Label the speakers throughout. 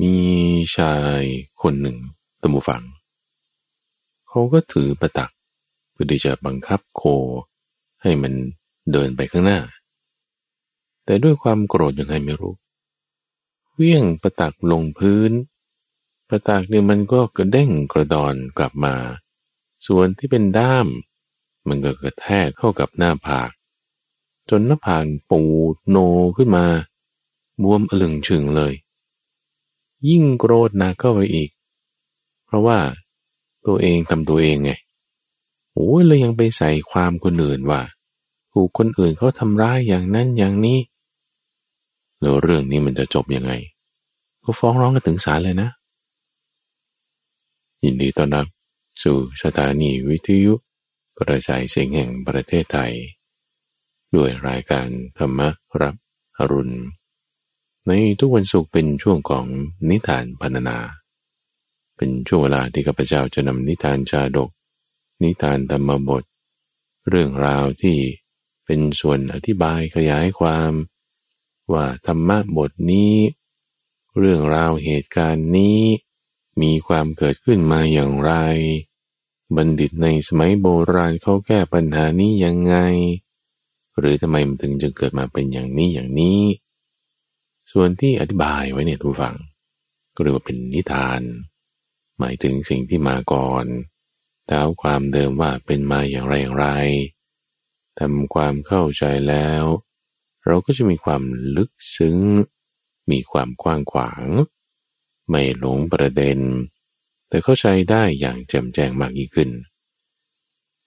Speaker 1: มีชายคนหนึ่งตมูฟัง เขาก็ถือประตักเพื่อที่จะบังคับโคให้มันเดินไปข้างหน้า แต่ด้วยความโกรธยังไงไม่รู้เวี่ยงประตักลงพื้น ประตักเนี่ยมันก็กระเด้งกระดอนกลับมา ส่วนที่เป็นด้าม มันก็กระแทกเข้ากับหน้าผาก จนหน้าผากปูดโนขึ้นมา บวมอลึงชึงเลย ยิ่งโกรธนักเข้าไปอีก เพราะว่าตัวเองทำตัวเองไงโอ้ยเลยยังไปใส่ความคนอื่นว่าถูกคนอื่นเขาทำร้ายอย่างนั้นอย่างนี้ แล้วเรื่องนี้มันจะจบยังไง ก็ฟ้องร้องกันถึงศาลเลยนะ ยินดีต้อนรับ สู่สถานีวิทยุ กระจายเสียงแห่งประเทศไทย ด้วยรายการธรรมรับอรุณ ในทุกวันศุกร์เป็นช่วงของนิทานพรรณนา เป็นช่วงเวลาที่ข้าพเจ้าจะนำนิทานชาดก นิทานธรรมบท เรื่องราวที่เป็นส่วนอธิบายขยายความ ว่าธรรมะบทนี้ เรื่องราวเหตุการณ์นี้ มีความเกิดขึ้นมาอย่างไร บัณฑิตในสมัยโบราณเขาแก้ปัญหานี้ยังไง หรือทำไมมันถึงจึงเกิดมาเป็นอย่างนี้อย่างนี้ ส่วนที่อธิบายไว้เนี่ยทุกฝัง ก็เรียกว่าเป็นนิทาน หมายถึงสิ่งที่มาก่อนแต้ความเดิมว่าเป็นมาอย่างไรอย่างไรทำความเข้าใจแล้ว เราก็จะมีความลึกซึ้ง มีความกว้างขวาง ไม่หลงประเด็น แต่เข้าใจได้อย่างแจ่มแจ้งมากยิ่งขึ้น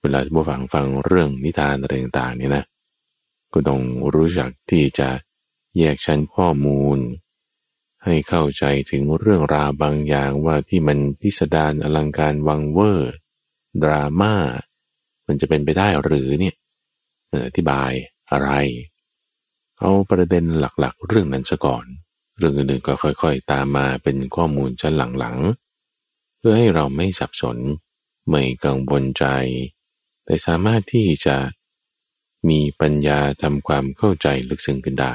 Speaker 1: เวลาที่ผู้ฟังฟังเรื่องนิทานอะไรต่างๆเนี่ยนะ ก็ต้องรู้จักที่จะ แยกชั้นข้อมูล ให้เข้าใจถึงเรื่องราวบางอย่างว่าที่มันพิสดารอลังการวังเวอร์ ดราม่า มันจะเป็นไปได้หรือเนี่ยอธิบายอะไร เอาประเด็นหลักๆ เรื่องนั้นซะก่อน เรื่องอื่นๆก็ค่อยๆ ตามมาเป็นข้อมูลชั้นหลังๆ เพื่อให้เราไม่สับสน ไม่กังวลใจ แต่สามารถที่จะมีปัญญาทำความเข้าใจลึกซึ้งขึ้นได้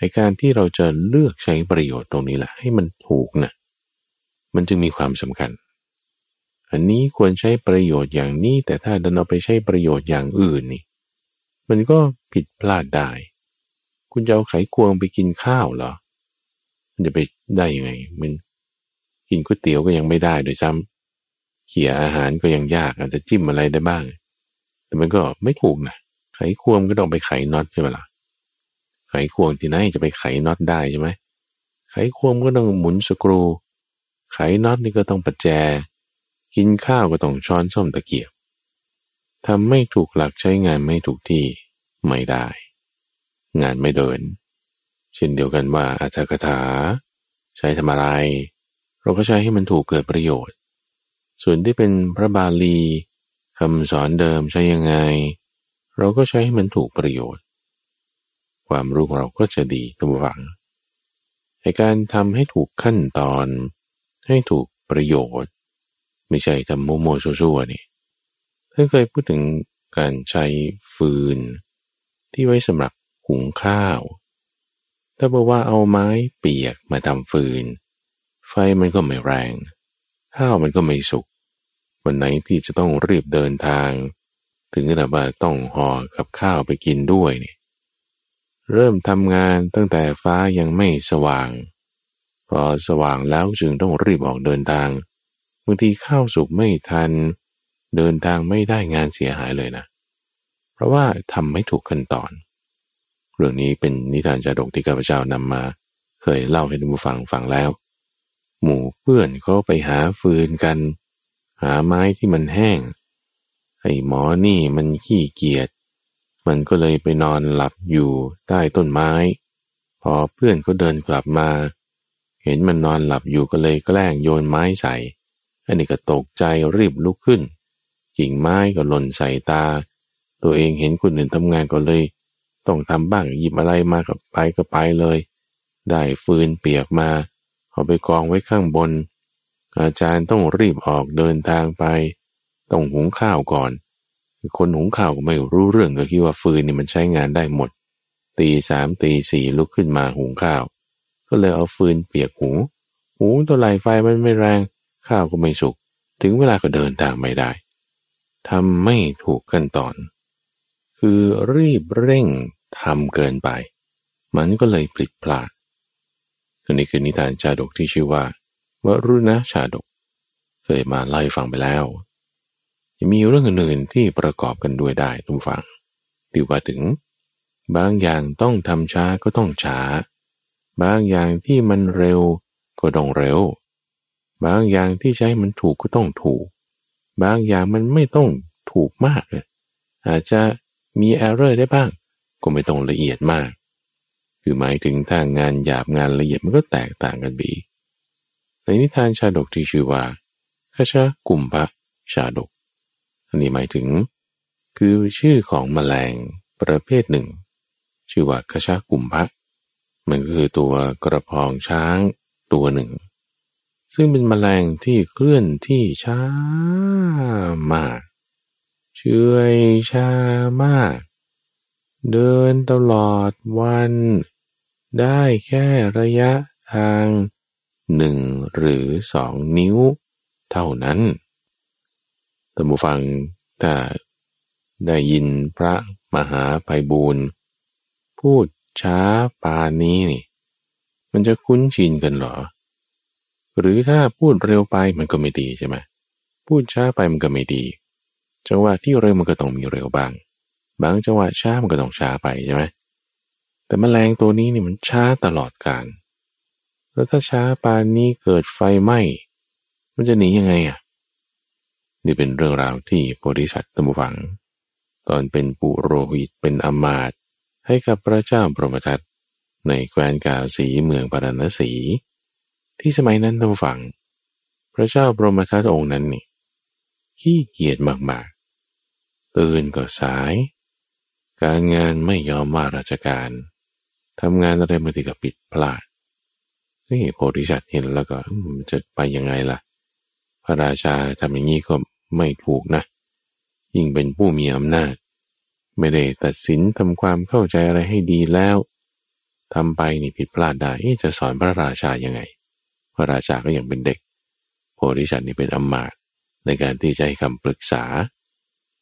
Speaker 1: ในการที่เราจะเลือกใช้ประโยชน์ตรงนี้แหละให้มันถูกนะมันจึงมีความสำคัญ อันนี้ควรใช้ประโยชน์อย่างนี้ แต่ถ้าดันเอาไปใช้ประโยชน์อย่างอื่นนี่ มันก็ผิดพลาดได้ คุณจะเอาไขควงไปกินข้าวเหรอ มันจะไปได้ยังไง มันกินก๋วยเตี๋ยวก็ยังไม่ได้โดยซ้ำเขี่ยอาหารก็ยังยากอาจจะจิ้มอะไรได้บ้าง แต่มันก็ไม่ถูกนะไขควงก็ต้องไปไขน็อตใช่ไหมล่ะ ไขควงที่ไหนจะไปไขน็อตได้ใช่ไหมไขควงก็ต้องหมุนสกรู ไขน็อตนี่ก็ต้องประแจ กินข้าวก็ต้องช้อนส้อมตะเกียบทำไม่ถูกหลักใช้งานไม่ถูกที่ไม่ได้ งานไม่เดิน เช่นเดียวกันว่าอาจารคาถา ใช้ทำอะไร เราก็ใช้ให้มันถูกเกิดประโยชน์ ส่วนที่เป็นพระบาลีคำสอนเดิมใช้ยังไง เราก็ใช้ให้มันถูกประโยชน์ ความรู้ของเราก็จะดีตัวหวังในการทำให้ถูกขั้นตอน ให้ถูกประโยชน์ ไม่ใช่ทำโมโมชัวๆนี่ท่านเคยพูดถึงการใช้ฟืน ที่ไว้สำหรับหุงข้าว ถ้าบอกว่าเอาไม้เปียกมาทำฟืน ไฟมันก็ไม่แรง ข้าวมันก็ไม่สุกวันไหนที่จะต้องรีบเดินทาง ถึงขนาดว่าต้องห่อกับข้าวไปกินด้วยเนี่ย เริ่มทำงานตั้งแต่ฟ้ายังไม่สว่าง พอสว่างแล้วจึงต้องรีบออกเดินทางบางทีข้าวสุกไม่ทัน เดินทางไม่ได้งานเสียหายเลยนะ เพราะว่าทำไม่ถูกขั้นตอน เรื่องนี้เป็นนิทานจาดกที่ข้าพเจ้านำมา เคยเล่าให้ท่านผู้ฟังฟังแล้ว หมู่เพื่อนเขาไปหาฟืนกัน หาไม้ที่มันแห้งไอ้หมอนี่มันขี้เกียจ มันก็เลยไปนอนหลับอยู่ใต้ต้นไม้ พอเพื่อนเขาเดินกลับมา เห็นมันนอนหลับอยู่ก็เลยแกล้งโยนไม้ใส่ อันนี้ก็ตกใจรีบลุกขึ้น กิ่งไม้ก็หล่นใส่ตา ตัวเองเห็นคนอื่นทำงานก็เลย ต้องทำบ้างหยิบอะไรมากับไปก็ไปเลย ได้ฟืนเปียกมา เอาไปกองไว้ข้างบน อาจารย์ต้องรีบออกเดินทางไป ต้องหุงข้าวก่อน คนหุงข้าวก็ไม่รู้เรื่องก็คิดว่าฟืนนี่มันใช้งานได้หมด ตีสามตีสี่ลุกขึ้นมาหุงข้าว ก็เลยเอาฟืนเปียกหูหูตัวไหลไฟมันไม่แรง ข้าวก็ไม่สุก ถึงเวลาก็เดินทางไม่ได้ทำไม่ถูกกันตอน คือรีบเร่งทำเกินไป มันก็เลยปลิดพลาดตัวนี้คือนิทานชาดกที่ชื่อว่า วรุณชาดก เคยมาเล่าให้ฟังไปแล้ว ยังมีเรื่องอื่นๆที่ประกอบกันด้วยได้ทุกฝังดีว่าถึง บางอย่างต้องทำช้าก็ต้องช้า บางอย่างที่มันเร็วก็ต้องเร็ว บางอย่างที่ใช้มันถูกก็ต้องถูก บางอย่างมันไม่ต้องถูกมากเลยอาจจะมีแอร์เรอร์ได้บ้าง ก็ไม่ต้องละเอียดมาก คือหมายถึงทางงานหยาบงานละเอียดมันก็แตกต่างกันบีในนิทานชาดกที่ชื่อว่าคชากุมภะชาดก อันนี้หมายถึง คือชื่อของแมลงประเภทหนึ่ง ชื่อว่าคชากุมภะมันก็คือตัวกระพองช้างตัวหนึ่ง ซึ่งเป็นแมลงที่เคลื่อนที่ช้ามากเชื่อยชามาก เดินตลอดวัน ได้แค่ระยะทางหนึ่งหรือสองนิ้ว เท่านั้น ท่านผู้ฟังถ้าได้ยินพระมหาไพบูรณ์พูดช้าปานนี้นี่ มันจะคุ้นชินกันหรอ หรือถ้าพูดเร็วไปมันก็ไม่ดีใช่ไหมพูดช้าไปมันก็ไม่ดีจังหวะที่เร็วมันก็ต้องมีเร็วบ้าง บางจังหวะช้ามันก็ต้องช้าไปใช่ไหมแต่มแมลงตัวนี้นี่มันช้าตลอดการแล้วถ้าช้าปานนี้เกิดไฟไหม้มันจะหนียังไงอะ นี่เป็นเรื่องราวที่โพธิสัตว์ตมุฟัง ตอนเป็นปุโรหิตเป็นอมาตให้กับพระเจ้าปรมทัตในแคว้นกาสีเมืองปารณสี ที่สมัยนั้นตมุฟัง พระเจ้าปรมทัตองค์นั้นนี่ขี้เกียจมากๆตื่นก็สาย การงานไม่ยอมว่าราชการทำงานอะไรบางทีก็ปิดพลาดนี่โพธิสัตว์เห็นแล้วก็จะไปยังไงล่ะ ระราชาทำอย่างนี้ก็ไม่ถูกนะ ยิ่งเป็นผู้มีอำนาจ ไม่ได้ตัดสินทำความเข้าใจอะไรให้ดีแล้วทำไปนี่ผิดพลาดได้จะสอนพระราชายังไง พระราชาก็ยังเป็นเด็ก โพธิสัตว์นี่เป็นอำมาตในการที่จะให้คำปรึกษา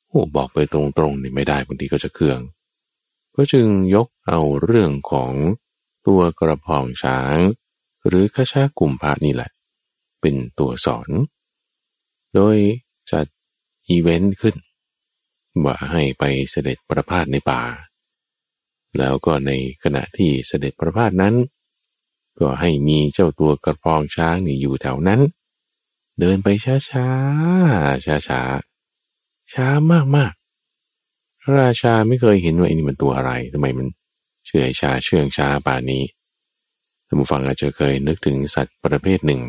Speaker 1: โอ้บอกไปตรงๆนี่ไม่ได้บางทีก็จะเคือง ก็จึงยกเอาเรื่องของตัวกระพองช้าง หรือขชากุมพะนี่แหละ เป็นตัวสอน โดยจัดอีเวนต์ขึ้น ว่าให้ไปเสด็จประพาสในป่า แล้วก็ในขณะที่เสด็จประพาสนั้น ก็ให้มีเจ้าตัวกระพองช้างนี่อยู่แถวนั้น เดินไปช้าช้าช้าช้าช้ามากมากราชาไม่เคยเห็นว่าไอ้นี่มันตัวอะไรทำไมมันเชื่อชาเชื่องช้าป่านี้ท่านผู้ฟังอาจจะเคยนึกถึงสัตว์ประเภทหนึ่ง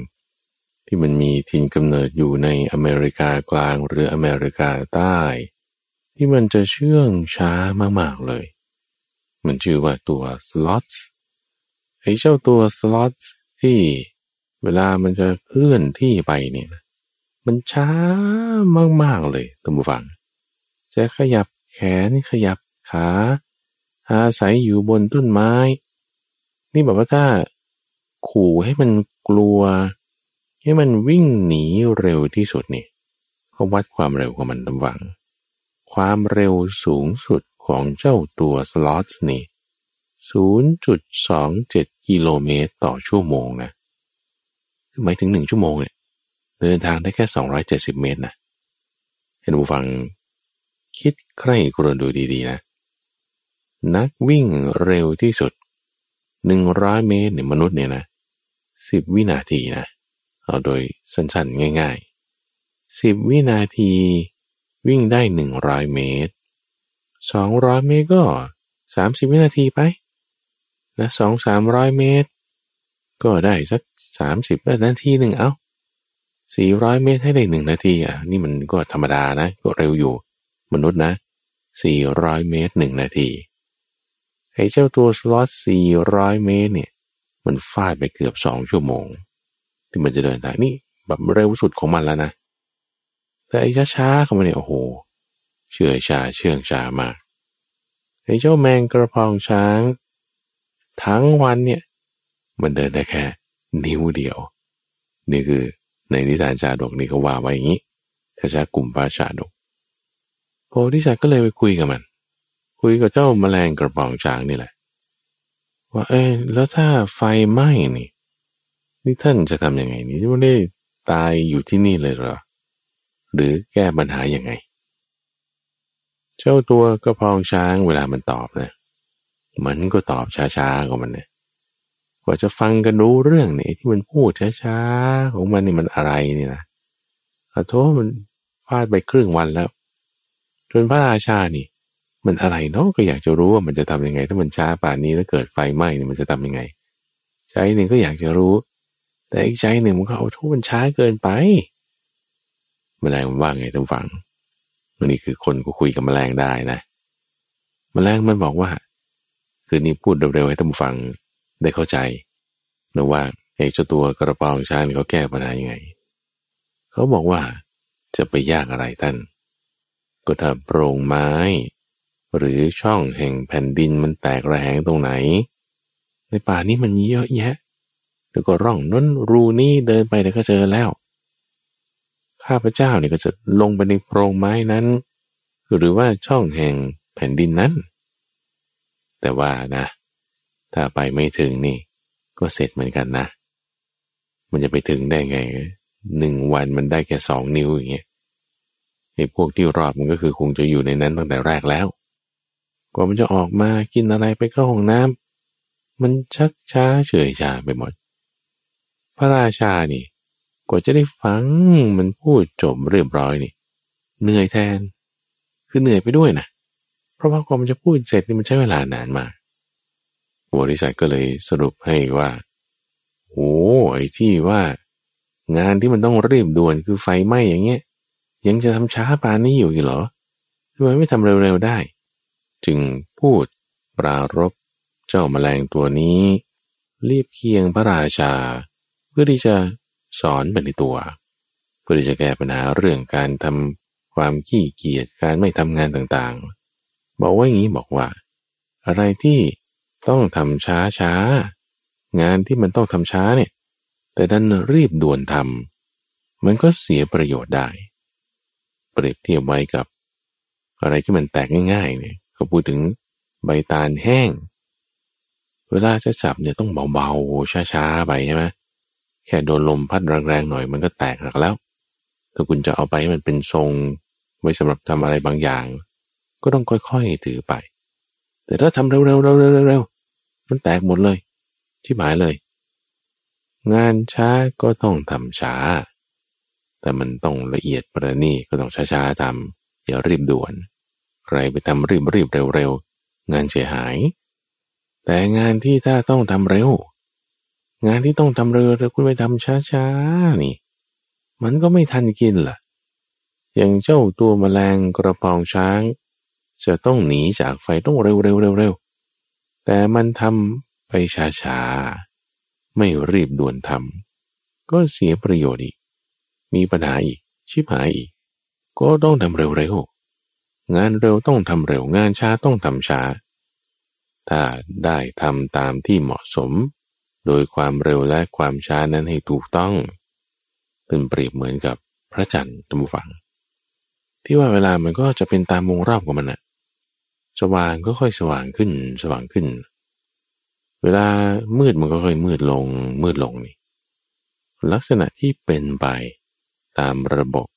Speaker 1: ที่มันมีถิ่นกำเนิดอยู่ในอเมริกากลางหรืออเมริกาใต้ ที่มันจะเชื่องช้ามากๆเลย มันชื่อว่าตัวสล็อตไอ้เจ้าตัวสล็อตที่เวลามันจะเคลื่อนที่ไปเนี่ยมันช้ามากๆเลยท่านผู้ฟัง จะขยับแขนขยับขาอาศัยอยู่บนต้นไม้ นี่แบบว่าถ้า ขู่ให้มันกลัว ให้มันวิ่งหนีเร็วที่สุดนี่เขาวัดความเร็วของมันตำวัง ความเร็วสูงสุดของเจ้าตัวสล็อตนี่0.27 กิโลเมตรต่อชั่วโมงนะหมายถึงหนึ่งชั่วโมงเนี่ยเดินทางได้แค่สองร้อยเมตรนะเห็นผู้ฟัง คิดใคร่กรนดูดีๆนะ นักวิ่งเร็วที่สุดหนึ่งร้อยเมตรเนี่ยมนุษย์เนี่ยนะสิบวินาทีนะ เอาโดยสั้นๆง่ายๆสิบวินาทีวิ่งได้หนึ่งร้อยเมตรสองร้อยเมตรก็สามสิบวินาทีไปนะสองสามร้อยเมตร ก็ได้สักสามสิบนาทีหนึ่งเอา้าสี่ร้อยเมตรให้ได้หนึ่งนาทีอะนี่มันก็ธรรมดานะ ก็เร็วอยู่ มนุษย์นะสี่ร้อยเมตรหนึ่งนาทีไอ้เจ้าตัวสล็อตสี่ร้อยเมตรเนี่ย มันฟาดไปเกือบสองชั่วโมง ที่มันจะเดินทางนี่แบบเร็วสุดของมันแล้วนะ แต่ไอ้ช้าๆของมันเนี่ยโอ้โห เชื่อชาเชื่องชามากไอ้เจ้าแมงกระพองช้าง ทั้งวันเนี่ย มันเดินได้แค่ นิ้วเดียว นี่คือในนิทานชาดกนี่เขาว่าไว้อย่างนี้ถ้าชากลุ่มปาชาดกโพธิสัตว์ก็เลยไปคุยกับมัน คุยกับเจ้าแมลงกระปองช้างนี่แหละ ว่าเออแล้วถ้าไฟไหม้นี่ นี่ท่านจะทำยังไง นี่ไม่ได้ตายอยู่ที่นี่เลยเหรอ หรือแก้ปัญหายังไง เจ้าตัวกระพองช้างเวลามันตอบนะมันก็ตอบช้าๆของมันเนี่ยกว่าจะฟังกันรู้เรื่องเนี่ยที่มันพูดช้าๆของมันนี่มันอะไรนี่นะขอโทษมันพลาดไปครึ่งวันแล้ว จนพระราชานี่ มันอะไรเนาะก็อยากจะรู้ว่ามันจะทำยังไง ถ้ามันช้าป่านนี้แล้วเกิดไฟไหม้นี่มันจะทำยังไงใจหนึ่งก็อยากจะรู้ แต่อีกใจหนึ่งมันก็เอาทุกมันช้าเกินไปแมลงมันว่าไงท่านฟังวันนี้คือคนก็คุยกับแมลงได้นะแมลงมันบอกว่า คือนี่พูดเร็วๆให้ท่านฟังได้เข้าใจนะว่าไอ้เจ้าตัวกระปองช้างเขาแก้ปัญหายังไง เขาบอกว่าจะไปยากอะไรท่าน ก็ถ้าโปร่งไม้ หรือช่องแห่งแผ่นดินมันแตกระแหงตรงไหน ในป่านี้มันเยอะแยะ แล้วก็ร่องน้นรูนี้เดินไปเดี๋ยวก็เจอแล้ว ข้าพเจ้าเนี่ยก็จะลงไปในโพรงไม้นั้น หรือว่าช่องแห่งแผ่นดินนั้น แต่ว่านะ ถ้าไปไม่ถึงนี่ ก็เสร็จเหมือนกันนะ มันจะไปถึงได้ไงหนึ่งวันมันได้แค่สองนิ้วอย่างเงี้ยไอ้พวกที่รอบมันก็คือคงจะอยู่ในนั้นตั้งแต่แรกแล้วกว่ามันจะออกมากินอะไรไปเข้าห้องน้ำมันชักช้าเฉยชาไปหมด พระราชานี่ กว่าจะได้ฟังมันพูดจบเรียบร้อยนี่ เหนื่อยแทน คือเหนื่อยไปด้วยนะเพราะว่ากว่ามันจะพูดเสร็จนี่มันใช้เวลานานมากบริษัทก็เลยสรุปให้ว่าโอ้ไอ้ที่ว่า งานที่มันต้องรีบด่วนคือไฟไหม้อย่างเงี้ย ยังจะทำช้าปานนี้อยู่อีกเหรอทำไมไม่ทำเร็วๆได้ จึงพูดปรารบเจ้าแมลงตัวนี้ รีบเคียงพระราชา พื่อที่จะสอนไปในตัว เพื่อที่จะแก้ปัญหาเรื่องการทำความขี้เกียจการไม่ทำงานต่างๆ บอกว่าอย่างนี้บอกว่า อะไรที่ต้องทำช้าช้างานที่มันต้องทำช้าเนี่ย แต่ดันรีบด่วนทำมันก็เสียประโยชน์ได้ เปรียบเทียบไว้กับ อะไรที่มันแตกง่ายๆเนี่ยก็พูดถึงใบตาลแห้ง เวลาจะจับเนี่ยต้องเบาๆช้าๆไปใช่ไหม แค่โดนลมพัดแรงๆหน่อยมันก็แตกหักแล้ว ถ้าคุณจะเอาไปให้มันเป็นทรงไว้สำหรับทำอะไรบางอย่าง ก็ต้องค่อยๆถือไป แต่ถ้าทำเร็วๆเร็วๆมันแตกหมดเลย ที่หมายเลย งานช้าก็ต้องทำช้า แต่มันต้องละเอียดประณีก็ต้องช้าๆทำอย่ารีบด่วน ใครไปทำรีบรีบเร็วๆงานเสียหาย แต่งานที่ถ้าต้องทำเร็ว งานที่ต้องทำเร็วแต่คุณไปทำช้าๆนี่ มันก็ไม่ทันกินล่ะ อย่างเจ้าตัวมแมลงกระปองช้าง จะต้องหนีจากไฟต้องเร็วเร็วเร็วเร็วแต่มันทำไปช้าๆ ไม่รีบด่วนทำก็เสียประโยชน์อีก มีปัญหาอีก ชิบหายอีก ก็ต้องทำเร็วๆ งานเร็วต้องทำเร็วงานช้าต้องทำช้า ถ้าได้ทำตามที่เหมาะสม โดยความเร็วและความช้านั้นให้ถูกต้องตึงเปรียบเหมือนกับพระจันทร์ตมฝัง ที่ว่าเวลามันก็จะเป็นตามวงรอบของมันอะสว่างก็ค่อยสว่างขึ้น สว่างขึ้น เวลามืดมันก็ค่อยมืดลง มืดลงนี่ ลักษณะที่เป็นไปตามระบบ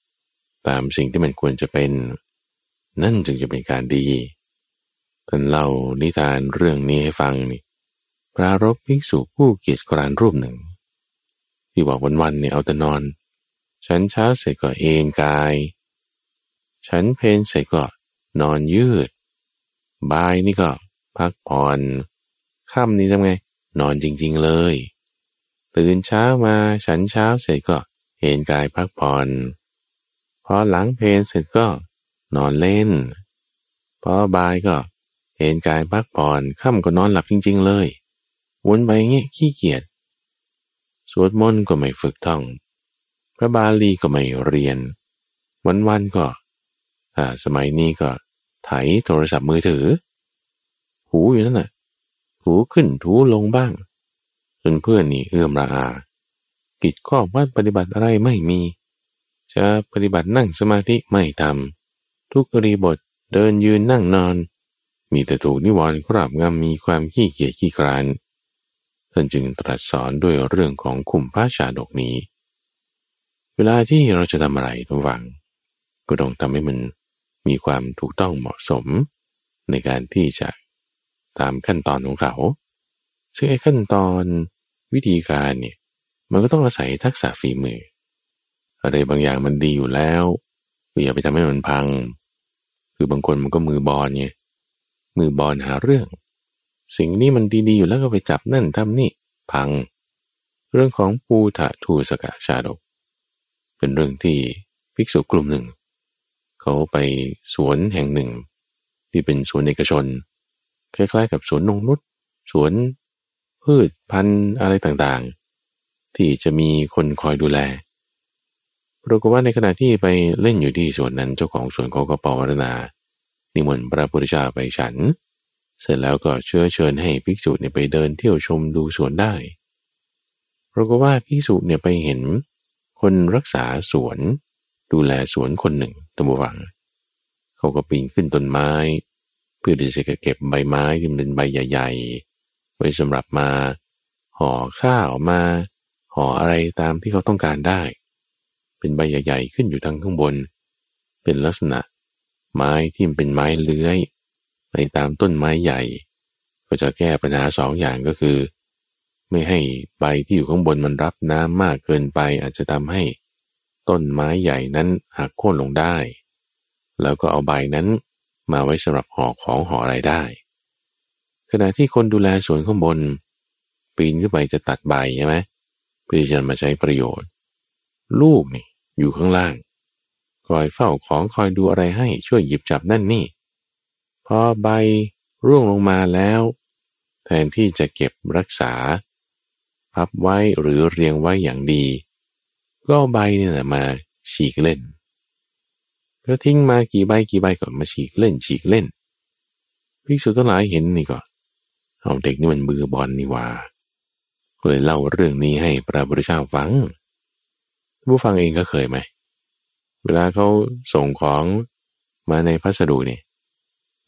Speaker 1: ตามสิ่งที่มันควรจะเป็น นั่นจึงจะเป็นการดีท่านเล่านิทานเรื่องนี้ให้ฟังนี่ ปรารบภิกษุผู้เกียรติกรานรูปหนึ่ง ที่บอกวันๆเนี่ยเอาแต่นอน ฉันเช้าเสร็จก็เอนกาย ฉันเพนเสร็จก็นอนยืดบ่ายนี่ก็พักผ่อนค่ำนี้ทำไง นอนจริง ๆเลย ตื่นเช้ามาฉันเช้าเสร็จก็เอนกายพักผ่อนพอหลังเพลนเสร็จก็นอนเล่นพอบ่ายก็เอนกายพักผ่อนค่ำก็นอนหลับจริง ๆ เลย วนไปเงี้ยขี้เกียจสวดมนต์ก็ไม่ฝึกท่อง พระบาลีก็ไม่เรียน วันๆก็อ่าสมัยนี้ก็ไถโทรศัพท์มือถือ หูอยู่นั่นน่ะหูขึ้นถูลงบ้างจนเพื่อนนี่เอื้อมระอา กิจข้อวัดปฏิบัติอะไรไม่มี จะปฏิบัตินั่งสมาธิไม่ทำทุกริบทเดินยืนนั่งนอน มีแต่ถูกนิวรณ์ครอบงำมีความขี้เกียจขี้คร้าน ท่านจึงตรัสสอนด้วยเรื่องของคุมพระชาดกนี้ เวลาที่เราจะทำอะไรทุกฝัง ก็ต้องทำให้มันมีความถูกต้องเหมาะสม ในการที่จะตามขั้นตอนของเขา ซึ่งไอ้ขั้นตอนวิธีการเนี่ยมันก็ต้องอาศัยทักษะฝีมือ อะไรบางอย่างมันดีอยู่แล้วอย่าไปทำให้มันพัง คือบางคนมันก็มือบอลไงมือบอลหาเรื่อง สิ่งนี้มันดีๆอยู่แล้วก็ไปจับนั่นทำนี่พัง เรื่องของปูถะทูสกะชาดก เป็นเรื่องที่ภิกษุกลุ่มหนึ่ง เขาไปสวนแห่งหนึ่ง ที่เป็นสวนเอกชน คล้ายๆ กับสวนนงนุษสวนพืชพันธุ์อะไรต่างๆ ที่จะมีคนคอยดูแลปรากฏว่าในขณะที่ไปเล่นอยู่ที่สวนนั้นเจ้าของสวนเขาก็ปวารณานิมนต์พระพุทธเจ้าไปฉันเเสร็จแล้วก็เชื้อเชิญให้ภิกษุเนี่ยไปเดินเที่ยวชมดูสวนได้ปรากฏว่าภิกษุเนี่ยไปเห็น คนรักษาสวน ดูแลสวนคนหนึ่งตัมบวังเขาก็ปีนขึ้นต้นไม้ เพื่อที่จะเก็บใบไม้ที่เป็นใบใหญ่ ๆ ไว้สำหรับมาห่อข้าวมาห่ออะไรตามที่เขาต้องการได้ เป็นใบใหญ่ ๆ ขึ้นอยู่ทางข้างบน เป็นลักษณะ ไม้ที่เป็นไม้เลื้อย ในตามต้นไม้ใหญ่ ก็จะแก้ปัญหาสองอย่างก็คือ ไม่ให้ใบที่อยู่ข้างบนมันรับน้ำมากเกินไปอาจจะทำให้ ต้นไม้ใหญ่นั้นหักโค่นลงได้ แล้วก็เอาใบนั้นมาไว้สำหรับห่อของห่ออะไรได้ ขณะที่คนดูแลสวนข้างบน ปีนขึ้นไปจะตัดใบใช่ไหมเพื่อจะมาใช้ประโยชน์ ลูกนี่อยู่ข้างล่าง คอยเฝ้าของคอยดูอะไรให้ช่วยหยิบจับนั่นนี่ อใบร่วงลงมาแล้ว แทนที่จะเก็บรักษา พับไว้หรือเรียงไว้อย่างดี ก็ใบเนี่ยมาฉีกเล่นก็ทิ้งมากี่ใบกี่ใบก็มาฉีกเล่นฉีกเล่นภิกษุทั้งหลายเห็นนี่ก็เอาเด็กนี่มันมือบอนนี่ว่าเลยเล่าเรื่องนี้ให้พระพุทธเจ้าฟังผู้ฟังเองก็เคยไหม เวลาเขาส่งของมาในพัสดุนี่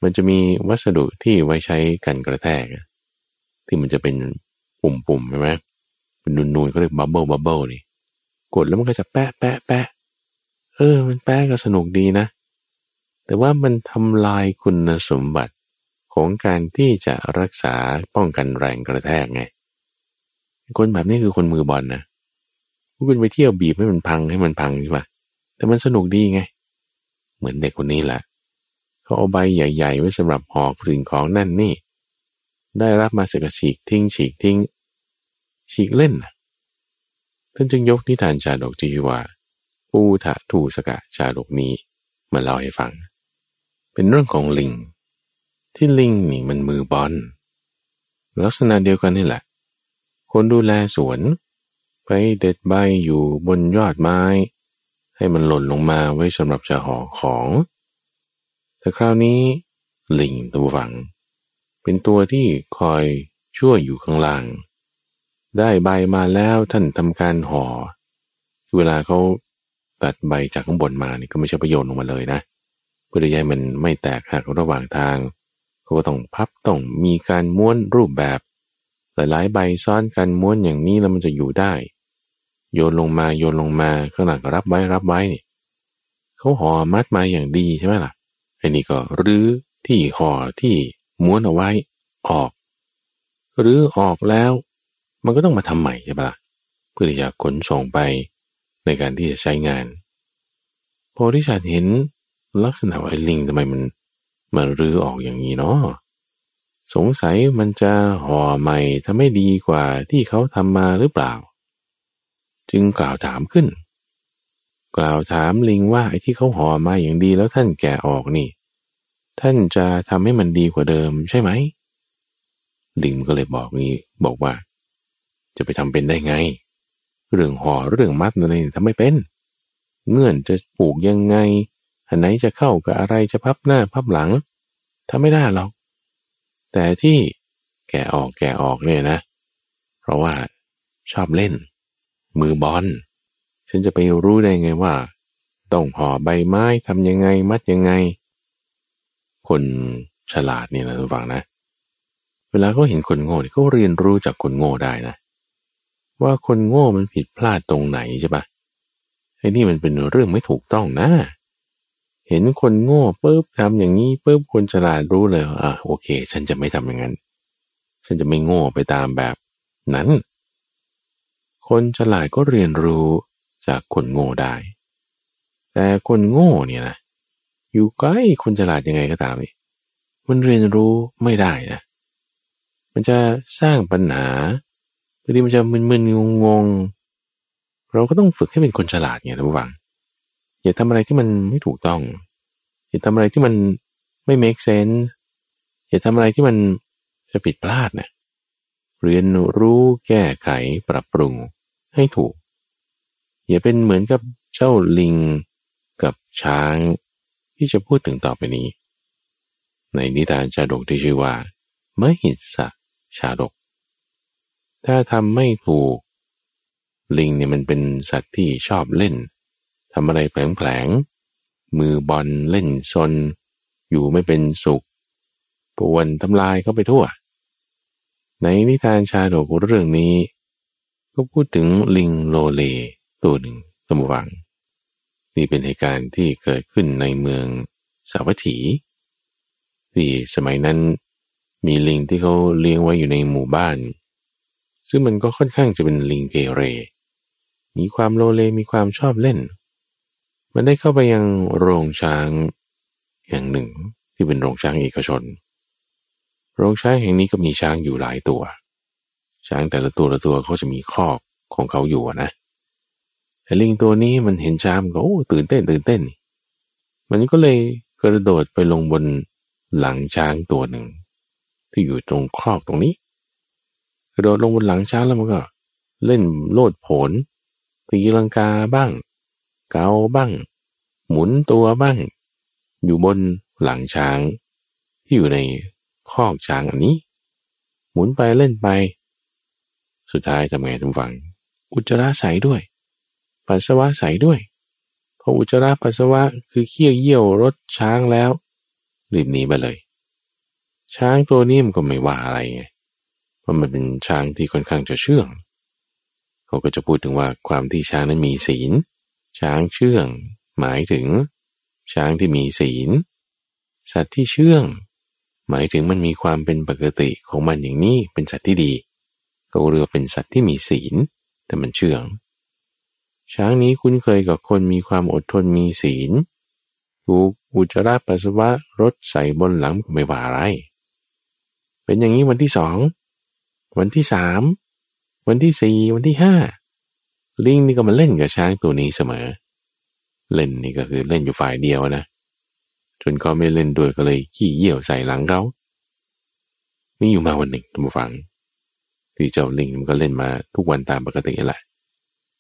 Speaker 1: มันจะมีวัสดุที่ไว้ใช้กันกระแทก ที่มันจะเป็นปุ่มๆใช่ไหมเป็นนูนๆเขาเรียก bubble bubble นี่กดแล้วมันก็จะแปะแปะแปะเออ มันแปลก็สนุกดีนะ แต่ว่ามันทำลายคุณสมบัติของการที่จะรักษาป้องกันแรงกระแทกไง คนแบบนี้คือคนมือบอลนนะคุณไปเที่ยวบีบให้มันพังให้มันพังใช่ปะแต่มันสนุกดีไง เหมือนเด็กคนนี้แหละ เขาเอาใบใหญ่ ๆ ไว้สำหรับห่อสิ่งของนั่นนี่ ได้รับมาเสกฉีกทิ้งฉีกทิ้ง ฉีกเล่นท่านจึงยกนิทานชาดกที่ว่า ปูถะทูสกะชาดกนี้มาเล่าให้ฟัง เป็นเรื่องของลิง ที่ลิงนี่มันมือบอลลักษณะเดียวกันนี่แหละ คนดูแลสวน ไปเด็ดใบอยู่บนยอดไม้ ให้มันหล่นลงมาไว้สำหรับจะห่อของ แต่คราวนี้ลิงตัวฝัง เป็นตัวที่คอยช่วยอยู่ข้างล่าง ได้ใบมาแล้วท่านทำการห่อเวลาเขาตัดใบจากข้างบนมานี่ก็ไม่ใช่ประโยชน์ลงมาเลยนะ เพื่อให้มันไม่แตกหักระหว่างทางเขาก็ต้องพับต้องมีการม้วนรูปแบบหลายๆใบซ้อนกันม้วนอย่างนี้แล้วมันจะอยู่ได้ โยนลงมาโยนลงมาข้างหลังก็รับไว้รับไว้เขาห่อมัดมาอย่างดีใช่ไหมล่ะ อ้นี่ก็รื้อที่ห่อที่ม้วนเอาไว้ออกหรือออกแล้ว มันก็ต้องมาทำใหม่ใช่ปะล่ะเพื่อที่จะขนส่งไปในการที่จะใช้งาน พอที่ฉันเห็นลักษณะไอ้ลิงทำไมมันมันรื้อออกอย่างนี้เนาะสงสัยมันจะห่อใหม่ทำให้ดีกว่าที่เขาทำมาหรือเปล่า จึงกล่าวถามขึ้น กล่าวถามลิงว่าไอ้ที่เขาห่อมาอย่างดีแล้วท่านแกออกนี่ ท่านจะทำให้มันดีกว่าเดิมใช่ไหม ลิงก็เลยบอกงี้บอกว่า จะไปทำเป็นได้ไง เรื่องห่อเรื่องมัดอะไรทำไม่เป็น เงื่อนจะปลูกยังไงอันไหนจะเข้ากับอะไรจะพับหน้าพับหลังทำไม่ได้หรอก แต่ที่แกออกแกออกเนี่ยนะ เพราะว่าชอบเล่น มือบอล ฉันจะไปรู้ได้ไงว่า ต้องห่อใบไม้ทำยังไงมัดยังไง คนฉลาดเนี่ยนะทุกฝังนะ เวลาเขาเห็นคนโง่เขาเรียนรู้จากคนโง่ได้นะ ว่าคนโง่มันผิดพลาดตรงไหนใช่ปะไอ้นี่มันเป็นเรื่องไม่ถูกต้องนะ เห็นคนโง่ปุ๊บทำอย่างนี้ปุ๊บคนฉลาดรู้เลยอะโอเค ฉันจะไม่ทำอย่างนั้น ฉันจะไม่โง่ไปตามแบบนั้น คนฉลาดก็เรียนรู้ จากคนโง่ได้ แต่คนโง่เนี่ยนะอยู่ใกล้คนฉลาดยังไงก็ตามมันเรียนรู้ไม่ได้นะ มันจะสร้างปัญหาบางทีมันจะมึนๆงงๆ เราก็ต้องฝึกให้เป็นคนฉลาดไงนะผู้ฟังอย่าทำอะไรที่มันไม่ถูกต้อง อย่าทำอะไรที่มันไม่ make sense อย่าทำอะไรที่มันจะผิดพลาดนะเรียนรู้แก้ไขปรับปรุงให้ถูก อย่าเป็นเหมือนกับเจ้าลิงกับช้างที่จะพูดถึงต่อไปนี้ ในนิทานชาดกที่ชื่อว่ามหิสะชาดก ถ้าทำไม่ถูก ลิงเนี่ยมันเป็นสัตว์ที่ชอบเล่นทำอะไรแผลงๆมือบอลเล่นซนอยู่ไม่เป็นสุขปวนทำลายเข้าไปทั่ว ในนิทานชาดกเรื่องนี้ ก็พูดถึงลิงโลเล ตัวหนึ่งสมวัง นี่เป็นเหตุการณ์ที่เกิดขึ้นในเมืองสาวัตถี ที่สมัยนั้นมีลิงที่เขาเลี้ยงไว้อยู่ในหมู่บ้าน ซึ่งมันก็ค่อนข้างจะเป็นลิงเกเร มีความโลเลมีความชอบเล่น มันได้เข้าไปยังโรงช้างอย่งหนึ่งที่เป็นโรงช้างเอกชน โรงช้างแห่งนี้ก็มีช้างอยู่หลายตัว ช้างแต่ละตัวละตัวเขาจะมีคอกของเขาอยู่นะ ไอ้ลิงตัวนี้มันเห็นช้างก็โอ้ตื่นเต้นตื่นเต้น มันก็เลยกระโดดไปลงบนหลังช้างตัวหนึ่ง ที่อยู่ตรงครอกตรงนี้ กระโดดลงบนหลังช้างแล้วมันก็ เล่นโลดโผนตีลังกาบ้าง เกาบ้าง หมุนตัวบ้าง อยู่บนหลังช้าง ที่อยู่ในคอกช้างอันนี้ หมุนไปเล่นไป สุดท้ายทำไงทุกฝัง อุจจาระใสด้วย ปัสสาวะใสด้วย พออุจจาระปัสสาวะคือเขี้ยวเยี่ยวรถช้างแล้วรีบหนีไปเลย ช้างตัวนี้มันก็ไม่ว่าอะไรไงเพราะมันเป็นช้างที่ค่อนข้างจะเชื่อง เขาก็จะพูดถึงว่าความที่ช้างนั้นมีศีล ช้างเชื่อง หมายถึง ช้างที่มีศีล สัตว์ที่เชื่อง หมายถึงมันมีความเป็นปกติของมันอย่างนี้เป็นสัตว์ที่ดี เขาเรียกเป็นสัตว์ที่มีศีล แต่มันเชื่อง ช้างนี้คุ้นเคยกับคนมีความอดทนมีศีลถูกอุจจาระปัสสาวะรถใส่บนหลังไม่ว่าอะไร เป็นอย่างนี้วันที่สอง วันที่สาม วันที่สี่ วันที่ห้า ลิงนี่ก็มาเล่นกับช้างตัวนี้เสมอ เล่นนี่ก็คือเล่นอยู่ฝ่ายเดียวนะ จนเขาไม่เล่นด้วยก็เลยขี้เยี่ยวใส่หลังเขามีอยู่มาวันหนึ่งท่านผู้ฟัง ที่เจ้าลิงมันก็เล่นมาทุกวันตามปกติแหละ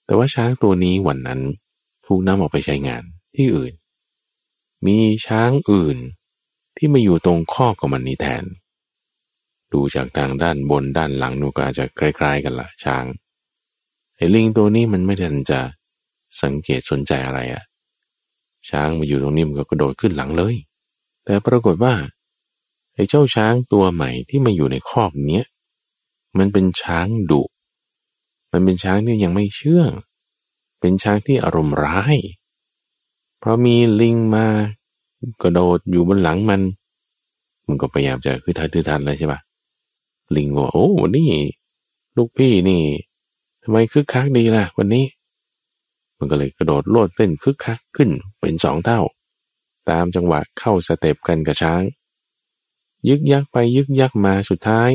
Speaker 1: แต่ว่าช้างตัวนี้วันนั้นถูกนำออกไปใช้งานที่อื่น มีช้างอื่นที่มาอยู่ตรงข้อของมันนี้แทน ดูจากทางด้านบนด้านหลังนูก็อาจจะคล้ายๆกันละช้างไอ้ลิงตัวนี้มันไม่ทันจะสังเกตสนใจอะไรอะ่ะ ช้างมาอยู่ตรงนี้มันก็กระโดดขึ้นหลังเลย แต่ปรากฏว่าไอ้เจ้าช้างตัวใหม่ที่มาอยู่ในคอกเนี้ยมันเป็นช้างดุ มันเป็นช้างที่ยังไม่เชื่อง เป็นช้างที่อารมณ์ร้าย เพราะมีลิงมากระโดดอยู่บนหลังมัน มันก็พยายามจะคือทัดทันเลยใช่ปะลิงบอกโอ้วันนี้ลูกพี่นี่ทำไมคึกคักดีล่ะ วันนี้ มันก็เลยกระโดดโลดเต้นคึกคักขึ้นเป็นสองเท่า ตามจังหวะเข้าสเต็ปกันกับช้าง ยึกยักไปยึกยักมาสุดท้าย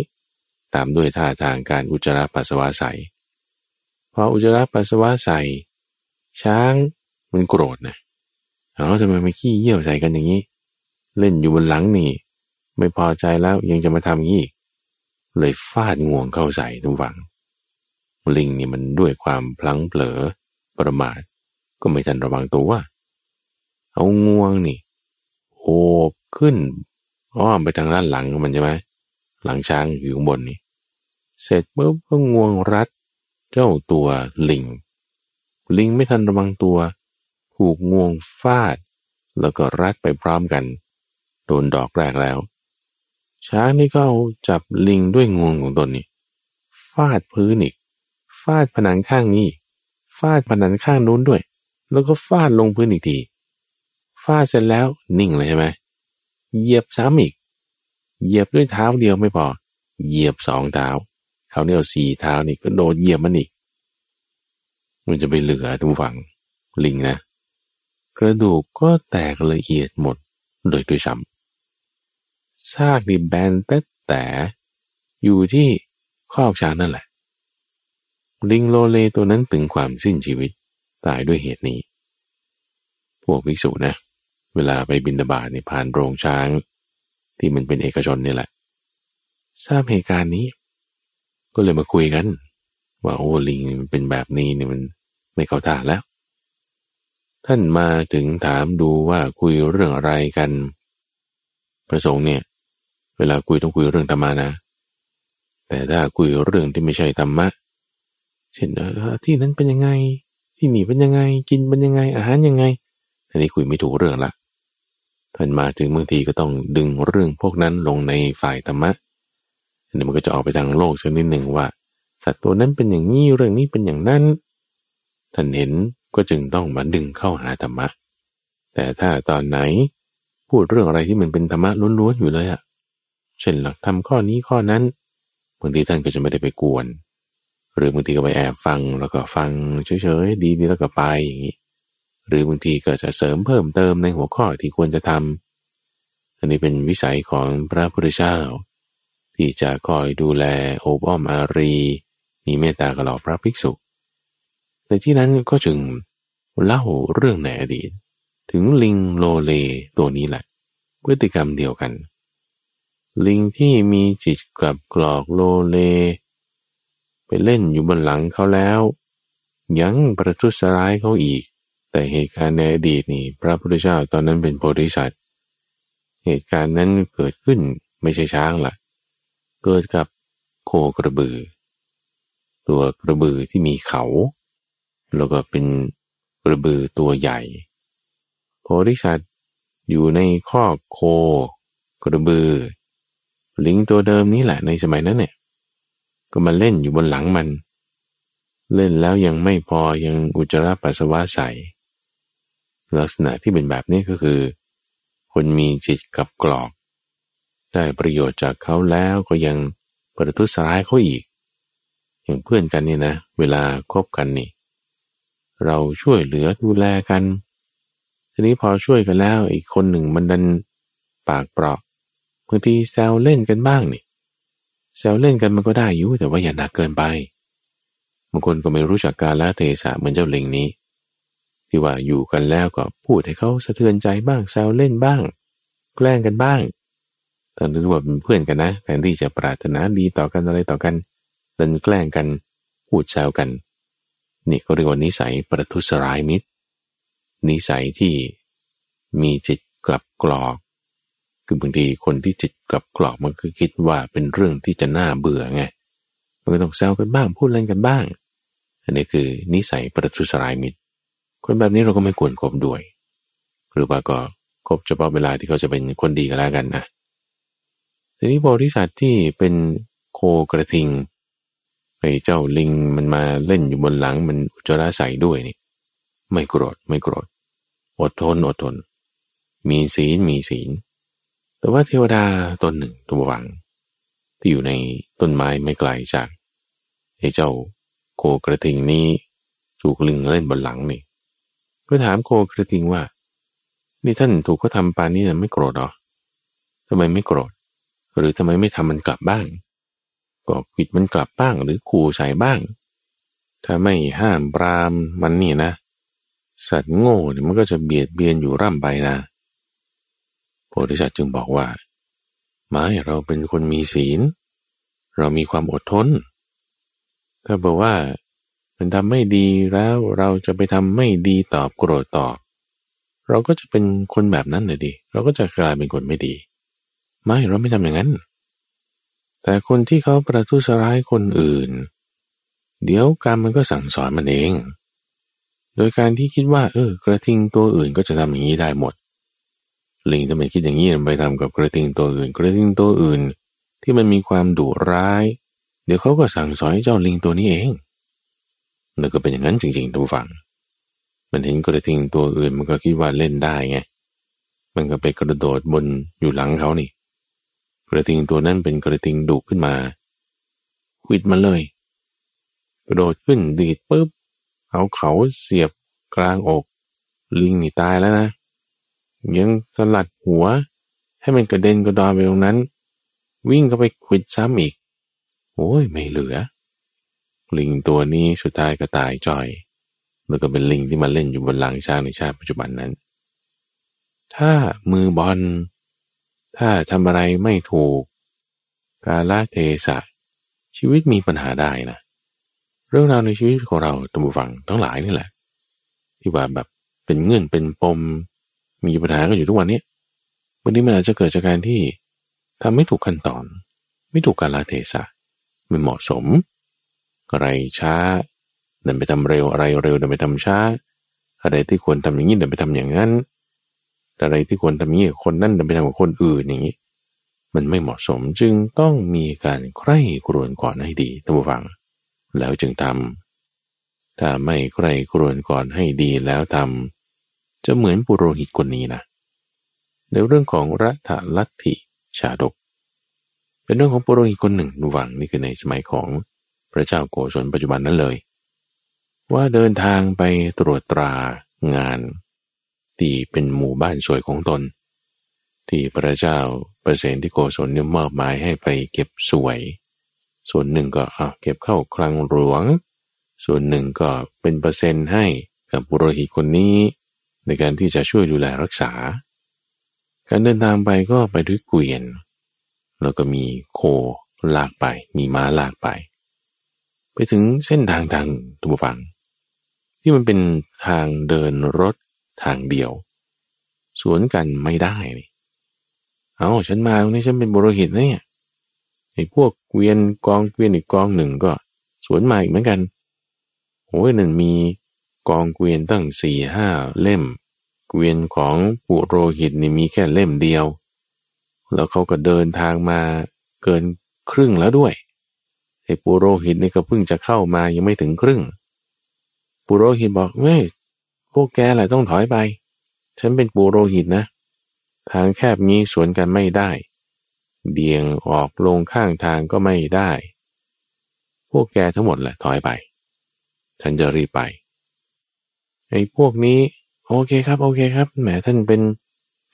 Speaker 1: ตามด้วยท่าทางการอุจจาระปัสสาวะใส ออุจจาระปัสสาวะใส่ ช้างมันโกรธนะเอาทำไมไม่ขี้เยี่ยวใส่กันอย่างนี้ เล่นอยู่บนหลังนี่ ไม่พอใจแล้วยังจะมาทำงี้เลยฟาดงวงเข้าใส่ทุกฝัง ลิงนี่มันด้วยความพลั้งเผลอประมาทก็ไม่ทันระวังตัว เอางวงนี่โอบขึ้นอ้อมไปทางด้านหลังมันใช่ไหมหลังช้างอยู่ข้างบนนี่ เสร็จปุ๊บก็งวงรัด เจ้าตัวลิง ลิงไม่ทันระวังตัว ถูกงวงฟาด แล้วก็รัดไปพร้อมกัน โดนดอกแรกแล้ว ช้างนี่ก็เอาจับลิงด้วยงวงของตนนี่ฟาดพื้นอีก ฟาดผนังข้างนี้ ฟาดผนังข้างนู้นด้วย แล้วก็ฟาดลงพื้นอีกที ฟาดเสร็จแล้วนิ่งเลยใช่ไหมเหยียบซ้ำอีก เหยียบด้วยเท้าเดียวไม่พอ เหยียบสองเท้า เขาเนี่ยสี่เท้านี่ก็โดนเหยียบมันอีก มันจะไปเหลือทุกฝั่งลิงนะ กระดูกก็แตกละเอียดหมดโดยด้วยซ้ำซากนี่แบนแต่แต่อยู่ที่ข้อช้างนั่นแหละ ลิงโลเลตัวนั้นถึงความสิ้นชีวิตตายด้วยเหตุนี้ พวกวิสุนะ เวลาไปบินดาบานี่ผ่านโรงช้าง ที่มันเป็นเอกชนนี่แหละ ทราบเหตุการณ์นี้ ก็เลยมาคุยกัน ว่าโอ้ลิงมันเป็นแบบนี้เนี่ยมันไม่เข้าท่าแล้ว ท่านมาถึงถามดูว่าคุยเรื่องอะไรกันประสงค์เนี่ย เวลาคุยต้องคุยเรื่องธรรมานะ แต่ถ้าคุยเรื่องที่ไม่ใช่ธรรมะเช่นที่นั้นเป็นยังไง ที่นี่เป็นยังไง กินเป็นยังไง อาหารยังไง อันนี้คุยไม่ถูกเรื่องละท่านมาถึงบางทีก็ต้องดึงเรื่องพวกนั้นลงในฝ่ายธรรมะ อันนี้มันก็จะออกไปทางโลกสักนิดหนึ่งว่า สัตว์ตัวนั้นเป็นอย่างนี้เรื่องนี้เป็นอย่างนั้น ท่านเห็นก็จึงต้องมาดึงเข้าหาธรรมะ แต่ถ้าตอนไหนพูดเรื่องอะไรที่มันเป็นธรรมะล้วนๆอยู่เลยอะเช่นหลักธรรมข้อนี้ข้อนั้นบางทีท่านก็จะไม่ได้ไปกวน หรือบางทีก็ไปแอบฟังแล้วก็ฟังเฉยๆดีๆแล้วก็ไปอย่างนี้ หรือบางทีก็จะเสริมเพิ่มเติมในหัวข้อที่ควรจะทำอันนี้เป็นวิสัยของพระพุทธเจ้า ที่จะคอยดูแลโอบอ้อมอารี มีเมตตากับเหล่าพระภิกษุ ในที่นั้นก็จึงเล่าเรื่องในอดีต ถึงลิงโลเลตัวนี้แหละ พฤติกรรมเดียวกัน ลิงที่มีจิตกลับกรอกโลเล ไปเล่นอยู่บนหลังเขาแล้ว ยังประทุษร้ายเขาอีก แต่เหตุการณ์ในอดีตนี่ พระพุทธเจ้าตอนนั้นเป็นโพธิสัตว์เหตุการณ์นั้นเกิดขึ้นไม่ใช่ช้างละ่ะ เกิดกับโคกระบือ ตัวกระบือที่มีเขา แล้วก็เป็นกระบือตัวใหญ่ โพธิสัตว์อยู่ในข้อโคกระบือ ลิงตัวเดิมนี้แหละในสมัยนั้นเนี่ย ก็มาเล่นอยู่บนหลังมัน เล่นแล้วยังไม่พอยังอุจจาระปัสสาวะใส่ลักษณะที่เป็นแบบนี้ก็คือ คนมีจิตกับกรอก ได้ประโยชน์จากเขาแล้วก็ยังประทุษร้ายเขาอีก อย่างเพื่อนกันนี่นะ เวลาคบกันนี่ เราช่วยเหลือดูแลกัน ทีนี้พอช่วยกันแล้วอีกคนหนึ่งมันดันปากเปราะบางทีแซวเล่นกันบ้างนี่แซวเล่นกันมันก็ได้อยู่แต่ว่าอย่าหนักเกินไปบางคนก็ไม่รู้จักการละเทศะเหมือนเจ้าลิงนี้ ที่ว่าอยู่กันแล้วก็พูดให้เขาสะเทือนใจบ้างแซวเล่นบ้าง แกล้งกันบ้าง ทั้งที่ว่าเป็นเพื่อนกันนะแทนที่จะปรารถนาดีต่อกันอะไรต่อกันเล่นแกล้งกันพูดแซวกัน นี่เขาเรียกว่านิสัยประทุษร้ายมิตร นิสัยที่มีจิตกลับกรอก คือบางทีคนที่จิตกลับกรอกมันคือคิดว่าเป็นเรื่องที่จะน่าเบื่อไงมันก็ต้องแซวกันบ้างพูดเล่นกันบ้าง อันนี้คือนิสัยประทุษร้ายมิตร คนแบบนี้เราก็ไม่ควรคบด้วย หรือว่าก็คบเฉพาะเวลาที่เขาจะเป็นคนดีกันแล้วกันนะ ทีนี้บริษัทที่เป็นโคกระทิงไอ้เจ้าลิงมันมาเล่นอยู่บนหลังมันอุจจาระใส่ด้วยนี่ ไม่โกรธไม่โกรธอดทนอดทน มีศีลมีศีล แต่ว่าเทวดาตนหนึ่งตัวหวัง ที่อยู่ในต้นไม้ไม่ไกลจากไอ้เจ้าโคกระทิงนี้ถูกลิงเล่นบนหลังนี่ก็ถามโคกระทิงว่า นี่ท่านถูกเขาทำปานนี้ไม่โกรธหรอทำไมไม่โกรธ หรือทำไมไม่ทำมันกลับบ้าง ก็ขิดมันกลับบ้างหรือขู่ใส่บ้าง ถ้าไม่ห้ามปรามมันนี่นะ สัตว์โง่เนี่ยมันก็จะเบียดเบียนอยู่ร่ำไปนะโพธิสัตว์จึงบอกว่า ไม่เราเป็นคนมีศีล เรามีความอดทน ถ้าบอกว่ามันทำไม่ดีแล้วเราจะไปทำไม่ดีตอบโกรธตอบ เราก็จะเป็นคนแบบนั้นเลยดิ เราก็จะกลายเป็นคนไม่ดี ไม่เราไม่ทำอย่างนั้น แต่คนที่เขาประทุษร้ายคนอื่น เดี๋ยวกรรมมันก็สั่งสอนมันเอง โดยการที่คิดว่า เออ กระทิงตัวอื่นก็จะทำอย่างนี้ได้หมด ลิงทำไมคิดอย่างนี้ไปทำกับกระทิงตัวอื่น กระทิงตัวอื่น ที่มันมีความดุร้าย เดี๋ยวเขาก็สั่งสอนเจ้าลิงตัวนี้เองแล้วก็เป็นอย่างนั้นจริงๆทุกฝังมันเห็นกระทิงตัวอื่นมันก็คิดว่าเล่นได้ไง มันก็ไปกระโดดบนอยู่หลังเขานี่ กระทิงตัวนั้นเป็นกระทิงดุขึ้นมาวิดมาเลยกระโดดขึ้นดีดปุ๊บเอาเขาเสียบกลางอก ลิงนี่ตายแล้วนะ ยังสลัดหัว ให้มันกระเด็นกระดอนไปตรงนั้น วิ่งเข้าไปควิดซ้ำอีก โอ้ยไม่เหลือ ลิงตัวนี้สุดท้ายก็ตายจ่อย แล้วก็เป็นลิงที่มาเล่นอยู่บนหลังช้างในชาติปัจจุบันนั้น ถ้ามือบอล ถ้าทำอะไรไม่ถูก กาลเทศะ ชีวิตมีปัญหาได้นะ เรื่องราวในชีวิตของเราตัมบูฟังทั้งหลายนี่แหละ ที่ว่าแบบเป็นเงื่อนเป็นปม มีปัญหากันอยู่ทุกวันนี้วันนี้มันอาจจะเกิดจากการที่ทำไม่ถูกขั้นตอน ไม่ถูกกาลเทศะไม่เหมาะสม อะไรช้าเดินไปทำเร็วอะไรเร็วเดินไปทำช้า อะไรที่ควรทำอย่างนี้เดินไปทำอย่างนั้น อะไรที่ควรทำอย่างนี้คนนั่นเดินไปทำกับคนอื่นอย่างนี้ มันไม่เหมาะสมจึงต้องมีการใคร่ครวญก่อนให้ดีท่านผู้ฟัง แล้วจึงทำถ้าไม่ใคร่ครวญก่อนให้ดีแล้วทำจะเหมือนปุโรหิตคนนี้นะในเรื่องของรัฐลัทธิชาดก เป็นเรื่องของปุโรหิตคนหนึ่งดูวังนี่คือในสมัยของพระเจ้าโกศลปัจจุบันนั้นเลย ว่าเดินทางไปตรวจตรางาน ที่เป็นหมู่บ้านสวยของตน ที่พระเจ้าเปรตที่โกศลเนี่ยมอบหมายให้ไปเก็บสวย ส่วนหนึ่งก็เอาเก็บเข้าคลังหลวง ส่วนหนึ่งก็เป็นเปอร์เซ็นต์ให้กับบุโรหิตคนนี้ ในการที่จะช่วยดูแลรักษา การเดินทางไปก็ไปด้วยเกวียน แล้วก็มีโคลากไป มีม้าลากไป ไปถึงเส้นทางทางทุกฝัง ที่มันเป็นทางเดินรถ ทางเดียว สวนกันไม่ได้นี่ เอาฉันมาตรงนี้ฉันเป็นบุรุหิตเนี่ยไอ้พวกเกวียนกองเกวียนอีกกองหนึ่งก็สวนมาอีกเหมือนกันโอ้ยนั่นมีกองเกวียนตั้งสี่ห้าเล่ม เกวียนของปุโรหิตนี่มีแค่เล่มเดียว แล้วเขาก็เดินทางมาเกินครึ่งแล้วด้วยไอ้ปุโรหิตนี่ก็เพิ่งจะเข้ามายังไม่ถึงครึ่งปุโรหิตบอกเว้ย วกแกแหละต้องถอยไป ฉันเป็นปุโรหิตนะ ทางแคบนี้สวนกันไม่ได้ เบี่ยงออกลงข้างทางก็ไม่ได้ พวกแกทั้งหมดแหละถอยไป ฉันจะรีบไป ไอ้พวกนี้ โอเคครับ โอเคครับ แหมท่านเป็น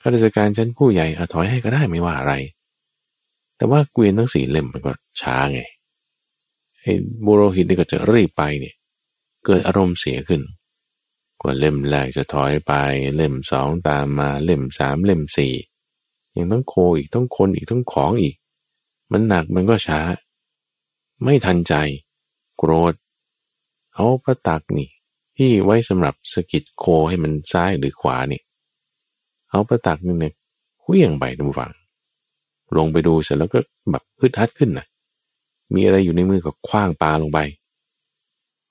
Speaker 1: ข้าราชการชั้นผู้ใหญ่อถอยให้ก็ได้ไม่ว่าอะไร แต่ว่าเกวียนทั้งสี่เล่มมันก็ช้าไงไอ้บุโรหิตนี่ก็จะรีบไปเนี่ย เกิดอารมณ์เสียขึ้น ว่าเล่มแรกจะถอยไป เล่มสองตามมาเล่มสามเล่มสี่ยังต้องโคอีกต้องคนอีกต้องของอีก มันหนักมันก็ช้า ไม่ทันใจ โกรธ เอาพระตักนี่ ที่ไว้สำหรับสกิดโคให้มันซ้ายหรือขวานี่ เอาพระตักนี่เนี่ยเคลื่องไปดูฝังลงไปดูเสร็จแล้วก็แบบพึดฮัดขึ้นนะมีอะไรอยู่ในมือก็คว้างปลาลงไป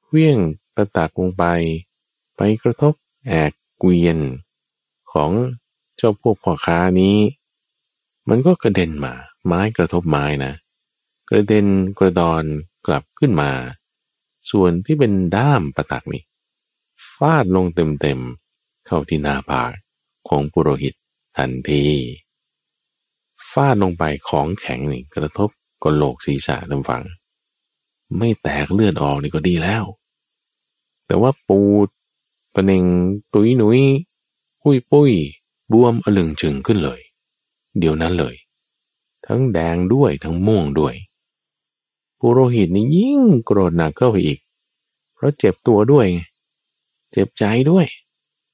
Speaker 1: เวี่ยงกระตักลงไป ไปกระทบแอกเกวียน ของเจ้าพวกพ่อค้านี้ มันก็กระเด็นมา ไม้กระทบไม้นะ กระเด็นกระดอนกลับขึ้นมา ส่วนที่เป็นด้ามประตักนี่ฟาดลงเต็มๆเข้าที่หน้าผากของปุโรหิตทันทีฟาดลงไปของแข็งนี่กระทบก็โลกศีรษะน้ำฝัง ไม่แตกเลือดออกนี่ก็ดีแล้ว แต่ว่าปูด ปะเนงตุยหนุยปุ้ยปุ้ยบวมอลึงจึงขึ้นเลย เดี๋ยวนั้นเลย ทั้งแดงด้วยทั้งม่วงด้วยปุโรหิตนี่ยิ่งโกรธหนักเข้าไปอีก เพราะเจ็บตัวด้วย เจ็บใจด้วย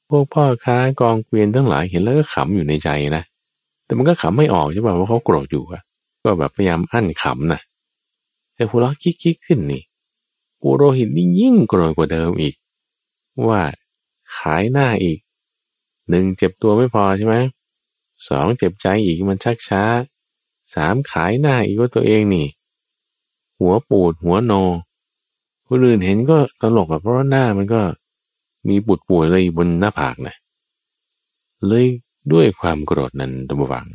Speaker 1: พวกพ่อค้ากองเกวียนทั้งหลายเห็นแล้วก็ขำอยู่ในใจนะ แต่มันก็ขำไม่ออกใช่ป่ะว่าเขาโกรธอยู่อะก็แบบพยายามอั้นขำนะแต่หัวเราะคิกๆขึ้นนี่ปุโรหิตนี่ยิ่งโกรธกว่าเดิมอีก ว่า ขายหน้าอีกหนึ่งเจ็บตัวไม่พอใช่ไหมสองเจ็บใจอีกมันชักช้าสามขายหน้าอีกว่าตัวเองนี่ หัวปูดหัวโนคนอื่นเห็นก็ตลกอะเพราะว่าหน้ามันก็มีปุดปูดอะไรบนหน้าผากนะเลยด้วยความโกรธนั้นตบวัง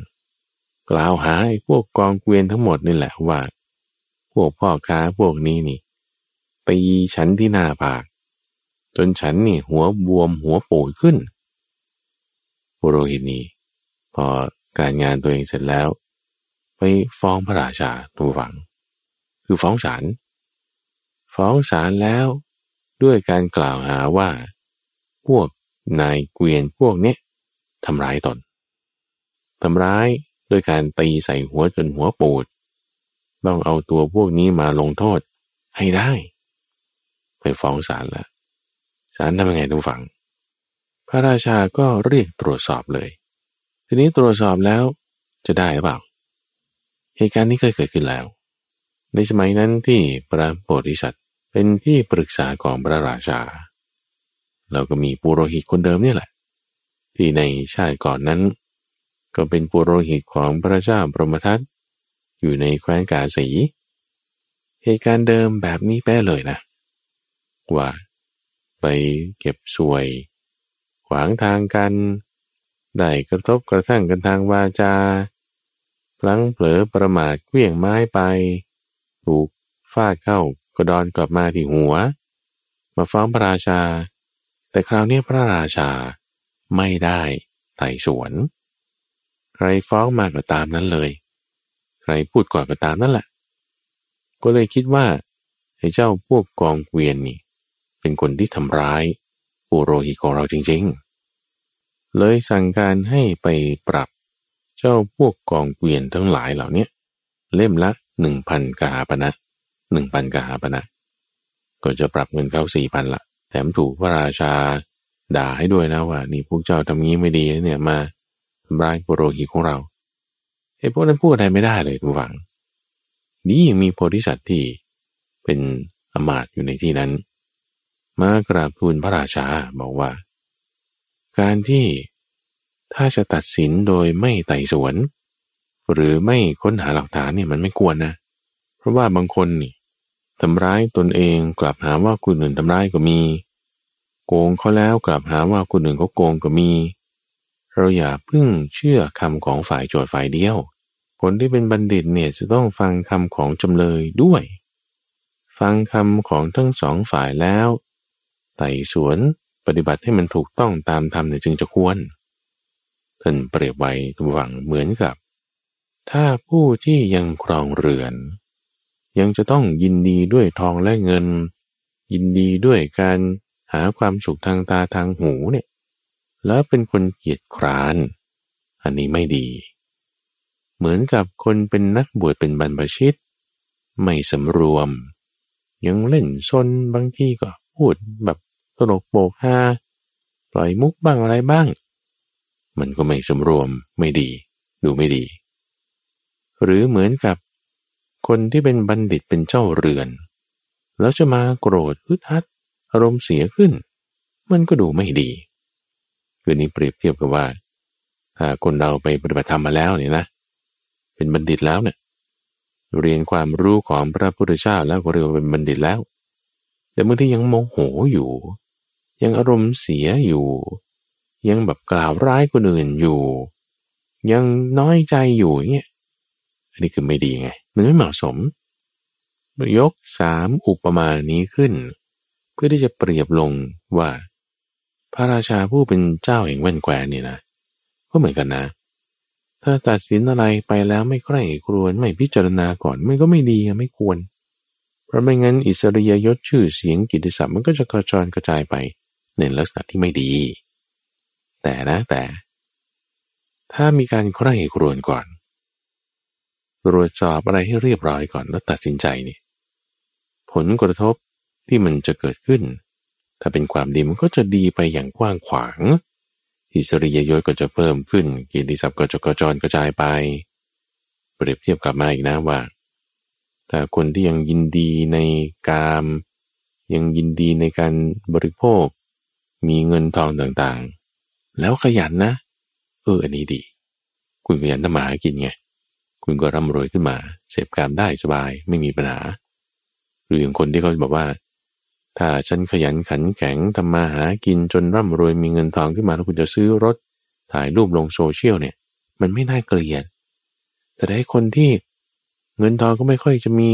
Speaker 1: กล่าวหาไอ้พวกกองเกวียนทั้งหมดนี่แหละว่า พวกพ่อค้าพวกนี้นี่ตีฉันที่หน้าผาก จนฉันนี่หัวบวมหัวปูดขึ้นปุโรหิตนี้ พอการงานตัวเองเสร็จแล้ว ไปฟ้องพระราชาตัวฝัง คือฟ้องศาลฟ้องศาลแล้วด้วยการกล่าวหาว่า พวกนายเกวียนพวกเนี้ยทำร้ายตนทำร้ายด้วยการตีใส่หัวจนหัวปูด ต้องเอาตัวพวกนี้มาลงโทษให้ได้ ไปฟ้องศาลแล้ว ศาลทำยังไงทุกฝัง พระราชาก็เรียกตรวจสอบเลย ทีนี้ตรวจสอบแล้วจะได้หรือเปล่า เหตุการณ์นี้เคยเกิดขึ้นแล้ว ในสมัยนั้นที่พระโพธิสัตว์เป็นที่ปรึกษาของพระราชา เราก็มีปุโรหิตคนเดิมนี่แหละ ที่ในชาติก่อนนั้น ก็เป็นปุโรหิตของพระเจ้าบรมทัตอยู่ในแคว้นกาสี เหตุการณ์เดิมแบบนี้แป้เลยนะ ว่า ไปเก็บสวย ขวางทางกัน ได้กระทบกระทั่งกันทางวาจา พลั้งเผลอประมาทเกวี่ยงไม้ไป ถูกฟาดเข้ากระดอนกลับมาที่หัว มาฟ้องพระราชา แต่คราวนี้พระราชาไม่ได้ไต่สวน ใครฟ้องมาก็ตามนั้นเลย ใครพูดก่อนก็ตามนั่นแหละ ก็เลยคิดว่าไอ้เจ้าพวกกองเกวียนนี่ เป็นคนที่ทำร้ายปุโรหิตของเราจริงๆ เลยสั่งการให้ไปปรับเจ้าพวกกองเกวียนทั้งหลายเหล่านี้เล่มละหนึ่งพันกาปณะหนึ่งพันกาปณะก็จะปรับเงินเขาสี่พันละแถมถูกพระราชาด่าให้ด้วยนะว่า นี่พวกเจ้าทำงี้ไม่ดีเนี่ยมาทำร้ายปุโรหิตของเราไอ้พวกนั้นพูดอะไรไม่ได้เลยทุกฝัง นี่ยังมีโพธิสัตว์ที่เป็นอมาตอยู่ในที่นั้น มากราบทูลพระราชาบอกว่า การที่ถ้าจะตัดสินโดยไม่ไต่สวน หรือไม่ค้นหาหลักฐานเนี่ยมันไม่ควรนะ เพราะว่าบางคนนี่ทำร้ายตนเองกลับหาว่าคนอื่นทำร้ายก็มี โกงเขาแล้วกลับหาว่าคนอื่นเขาโกงก็มี เราอย่าพึ่งเชื่อคำของฝ่ายโจทย์ฝ่ายเดียว คนที่เป็นบัณฑิตเนี่ยจะต้องฟังคำของจำเลยด้วย ฟังคำของทั้งสองฝ่ายแล้ว ไต่สวนปฏิบัติให้มันถูกต้องตามธรรมเนี่ยจึงจะควร ท่านเปรียบไว้ทุกวังเหมือนกับ ถ้าผู้ที่ยังครองเรือน ยังจะต้องยินดีด้วยทองและเงิน ยินดีด้วยการหาความสุขทางตาทางหูเนี่ย แล้วเป็นคนเกียจคร้าน อันนี้ไม่ดี เหมือนกับคนเป็นนักบวชเป็นบรรพชิต ไม่สำรวม ยังเล่นซนบางทีก็พูดแบบ ตลกโปกฮาปล่อยมุกบ้างอะไรบ้าง มันก็ไม่สำรวมไม่ดี ดูไม่ดี หรือเหมือนกับคนที่เป็นบัณฑิตเป็นเจ้าเรือน แล้วจะมาโกรธฮึดฮัดอารมณ์เสียขึ้น มันก็ดูไม่ดีคือนี้เปรียบเทียบกับว่า ถ้าคนเราไปปฏิบัติธรรมมาแล้วเนี่ยนะ เป็นบัณฑิตแล้วเนี่ยเรียนความรู้ของพระพุทธเจ้าแล้วก็เรียกว่าเป็นบัณฑิตแล้ว แต่เมื่อที่ยังโมโหอยู่ ยังอารมณ์เสียอยู่ ยังแบบกล่าวร้ายคนอื่นอยู่ ยังน้อยใจอยู่เนี่ยอันนี้คือไม่ดีไง มันไม่เหมาะสม ยกสามอุปมานี้ขึ้น เพื่อที่จะเปรียบลงว่า พระราชาผู้เป็นเจ้าแห่งแว่นแควนนี่นะก็เหมือนกันนะ ถ้าตัดสินอะไรไปแล้วไม่ใคร่ครวญไม่พิจารณาก่อนมันก็ไม่ดีไม่ควร เพราะไม่งั้นอิสริยยศชื่อเสียงกิติศัพท์มันก็จะกระจรกระจายไป ในลักษณะที่ไม่ดี แต่นะแต่ ถ้ามีการใคร่ครวญก่อน ตรวจสอบอะไรให้เรียบร้อยก่อนแล้วตัดสินใจนี่ผลกระทบที่มันจะเกิดขึ้น ถ้าเป็นความดีมันก็จะดีไปอย่างกว้างขวางอิสริยยศก็จะเพิ่มขึ้นกิติศัพท์ก็จะกระจรกระจายไป เปรียบเทียบกลับมาอีกนะว่าถ้าคนที่ยังยินดีในกาม ยังยินดีในการบริโภค มีเงินทองต่างๆ แล้วขยันนะ เออ อันนี้ดี คุณขยันทำมาหากินไง คุณก็ร่ำรวยขึ้นมา เสพการได้สบายไม่มีปัญหา หรืออย่างคนที่เขาบอกว่า ถ้าฉันขยันขันแข็งทำมาหากินจนร่ำรวยมีเงินทองขึ้นมาแล้วคุณจะซื้อรถ ถ่ายรูปลงโซเชียลเนี่ย มันไม่น่าเกลียด แต่ได้คนที่เงินทองก็ไม่ค่อยจะมี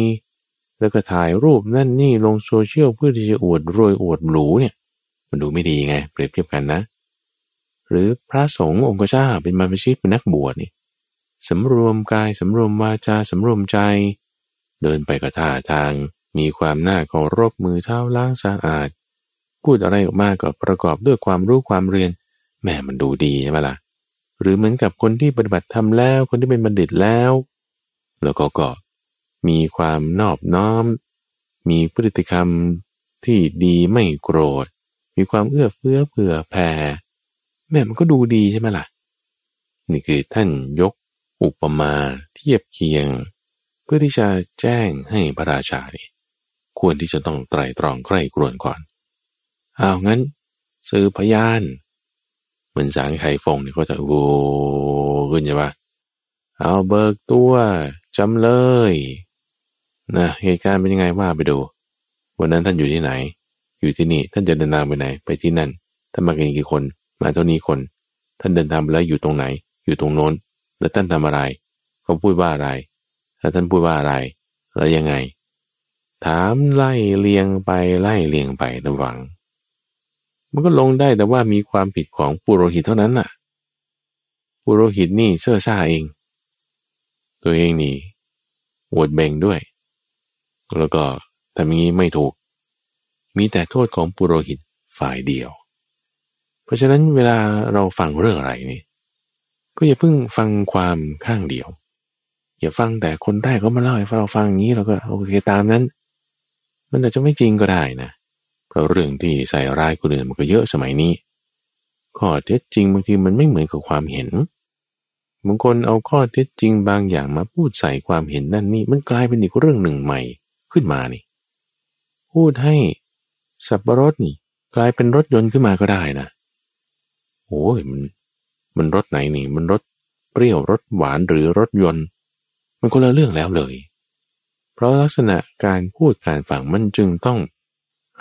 Speaker 1: แล้วก็ถ่ายรูปนั่นนี่ลงโซเชียลเพื่อที่จะอวดรวยอวดหรูเนี่ย มันดูไม่ดีไง เปรียบเทียบกันนะ หรือพระสงฆ์องค์เจ้าเป็นบรรพชิตเป็นนักบวชนี่สำรวมกายสำรวมวาจาสำรวมใจ เดินไปกับท่าทาง มีความน่าเคารพมือเท้าล้างสะอาด พูดอะไรออกมาก็ประกอบด้วยความรู้ความเรียนแม่มันดูดีใช่ไหมล่ะหรือเหมือนกับคนที่ปฏิบัติธรรมแล้วคนที่เป็นบัณฑิตแล้ว แล้วก็ก็มีความนอบน้อม มีพฤติกรรมที่ดีไม่โกรธ มีความเอื้อเฟื้อเผื่อแผ่แม่มันก็ดูดีใช่ไหมล่ะ นี่คือท่านยกอุปมาเทียบเคียง เพื่อที่จะแจ้งให้พระราชานี่ควรที่จะต้องไตรตรองใกล้กรวนก่อนเอางั้น ซื้อพยานเหมือนสางไข่ฟงเนี่ยก็จะโวขึ้นใช่ปะเอาเบิกตัวจำเลยนะเหตุการณ์เป็นยังไงว่าไปดู วันนั้นท่านอยู่ที่ไหน อยู่ที่นี่ ท่านจะเดินทางไปไหน ไปที่นั่น ท่านมากันกี่คน มาเท่านี้คน ท่านเดินทางไปแล้วอยู่ตรงไหน อยู่ตรงโน้น แล้วท่านทำอะไร เขาพูดว่าอะไร แล้วท่านพูดว่าอะไร แล้วยังไง ถามไล่เลียงไปไล่เลียงไประวัง มันก็ลงได้แต่ว่ามีความผิดของปุโรหิตเท่านั้นน่ะ ปุโรหิตนี่เสื้อซ่าเอง ตัวเองนี่อวดเบ่งด้วย แล้วก็ทำอย่างนี้ไม่ถูก มีแต่โทษของปุโรหิตฝ่ายเดียว เพราะฉะนั้นเวลาเราฟังเรื่องอะไรนี่ ก็อย่าเพิ่งฟังความข้างเดียว อย่าฟังแต่คนแรกก็มาเล่าให้เราฟังอย่างนี้เราก็โอเคตามนั้น มันอาจจะไม่จริงก็ได้นะ เพราะเรื่องที่ใส่ร้ายคนอื่นมันก็เยอะสมัยนี้ข้อเท็จจริงบางทีมันไม่เหมือนกับความเห็นบางคนเอาข้อเท็จจริงบางอย่างมาพูดใส่ความเห็นนั่นนี่มันกลายเป็นอีกเรื่องหนึ่งใหม่ขึ้นมานี่ พูดให้ สับปะรดนี่ กลายเป็นรถยนต์ขึ้นมาก็ได้นะโอ้ยมัน มันรสไหนนี่ มันรสเปรี้ยวรสหวานหรือรสยนต์ มันคนละเรื่องแล้วเลย เพราะลักษณะการพูดการฟังมันจึงต้อง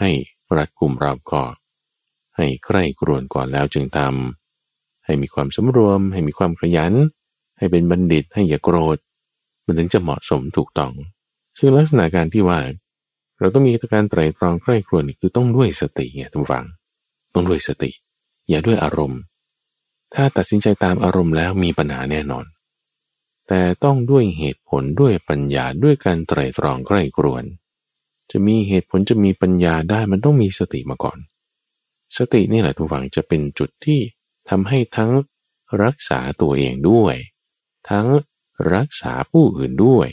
Speaker 1: ให้รัดกลุ่มรอบกอบให้ใกล้กรวนก่อนแล้วจึงทำให้มีความสมรวม ให้มีความขยัน ให้เป็นบัณฑิตให้อย่าโกรธ มันถึงจะเหมาะสมถูกต้อง ซึ่งลักษณะการที่ว่า เราต้องมีการไตรตรองใกล้ครวนคือต้องด้วยสติไงทุกฝัง ต้องด้วยสติ อย่าด้วยอารมณ์ ถ้าตัดสินใจตามอารมณ์แล้วมีปัญหาแน่นอน แต่ต้องด้วยเหตุผลด้วยปัญญาด้วยการไตรตรองใกล้กรวนจะมีเหตุผลจะมีปัญญาได้มันต้องมีสติมาก่อน สตินี่แหละทุกฝังจะเป็นจุดที่ทำให้ทั้งรักษาตัวเองด้วย ทั้งรักษาผู้อื่นด้วย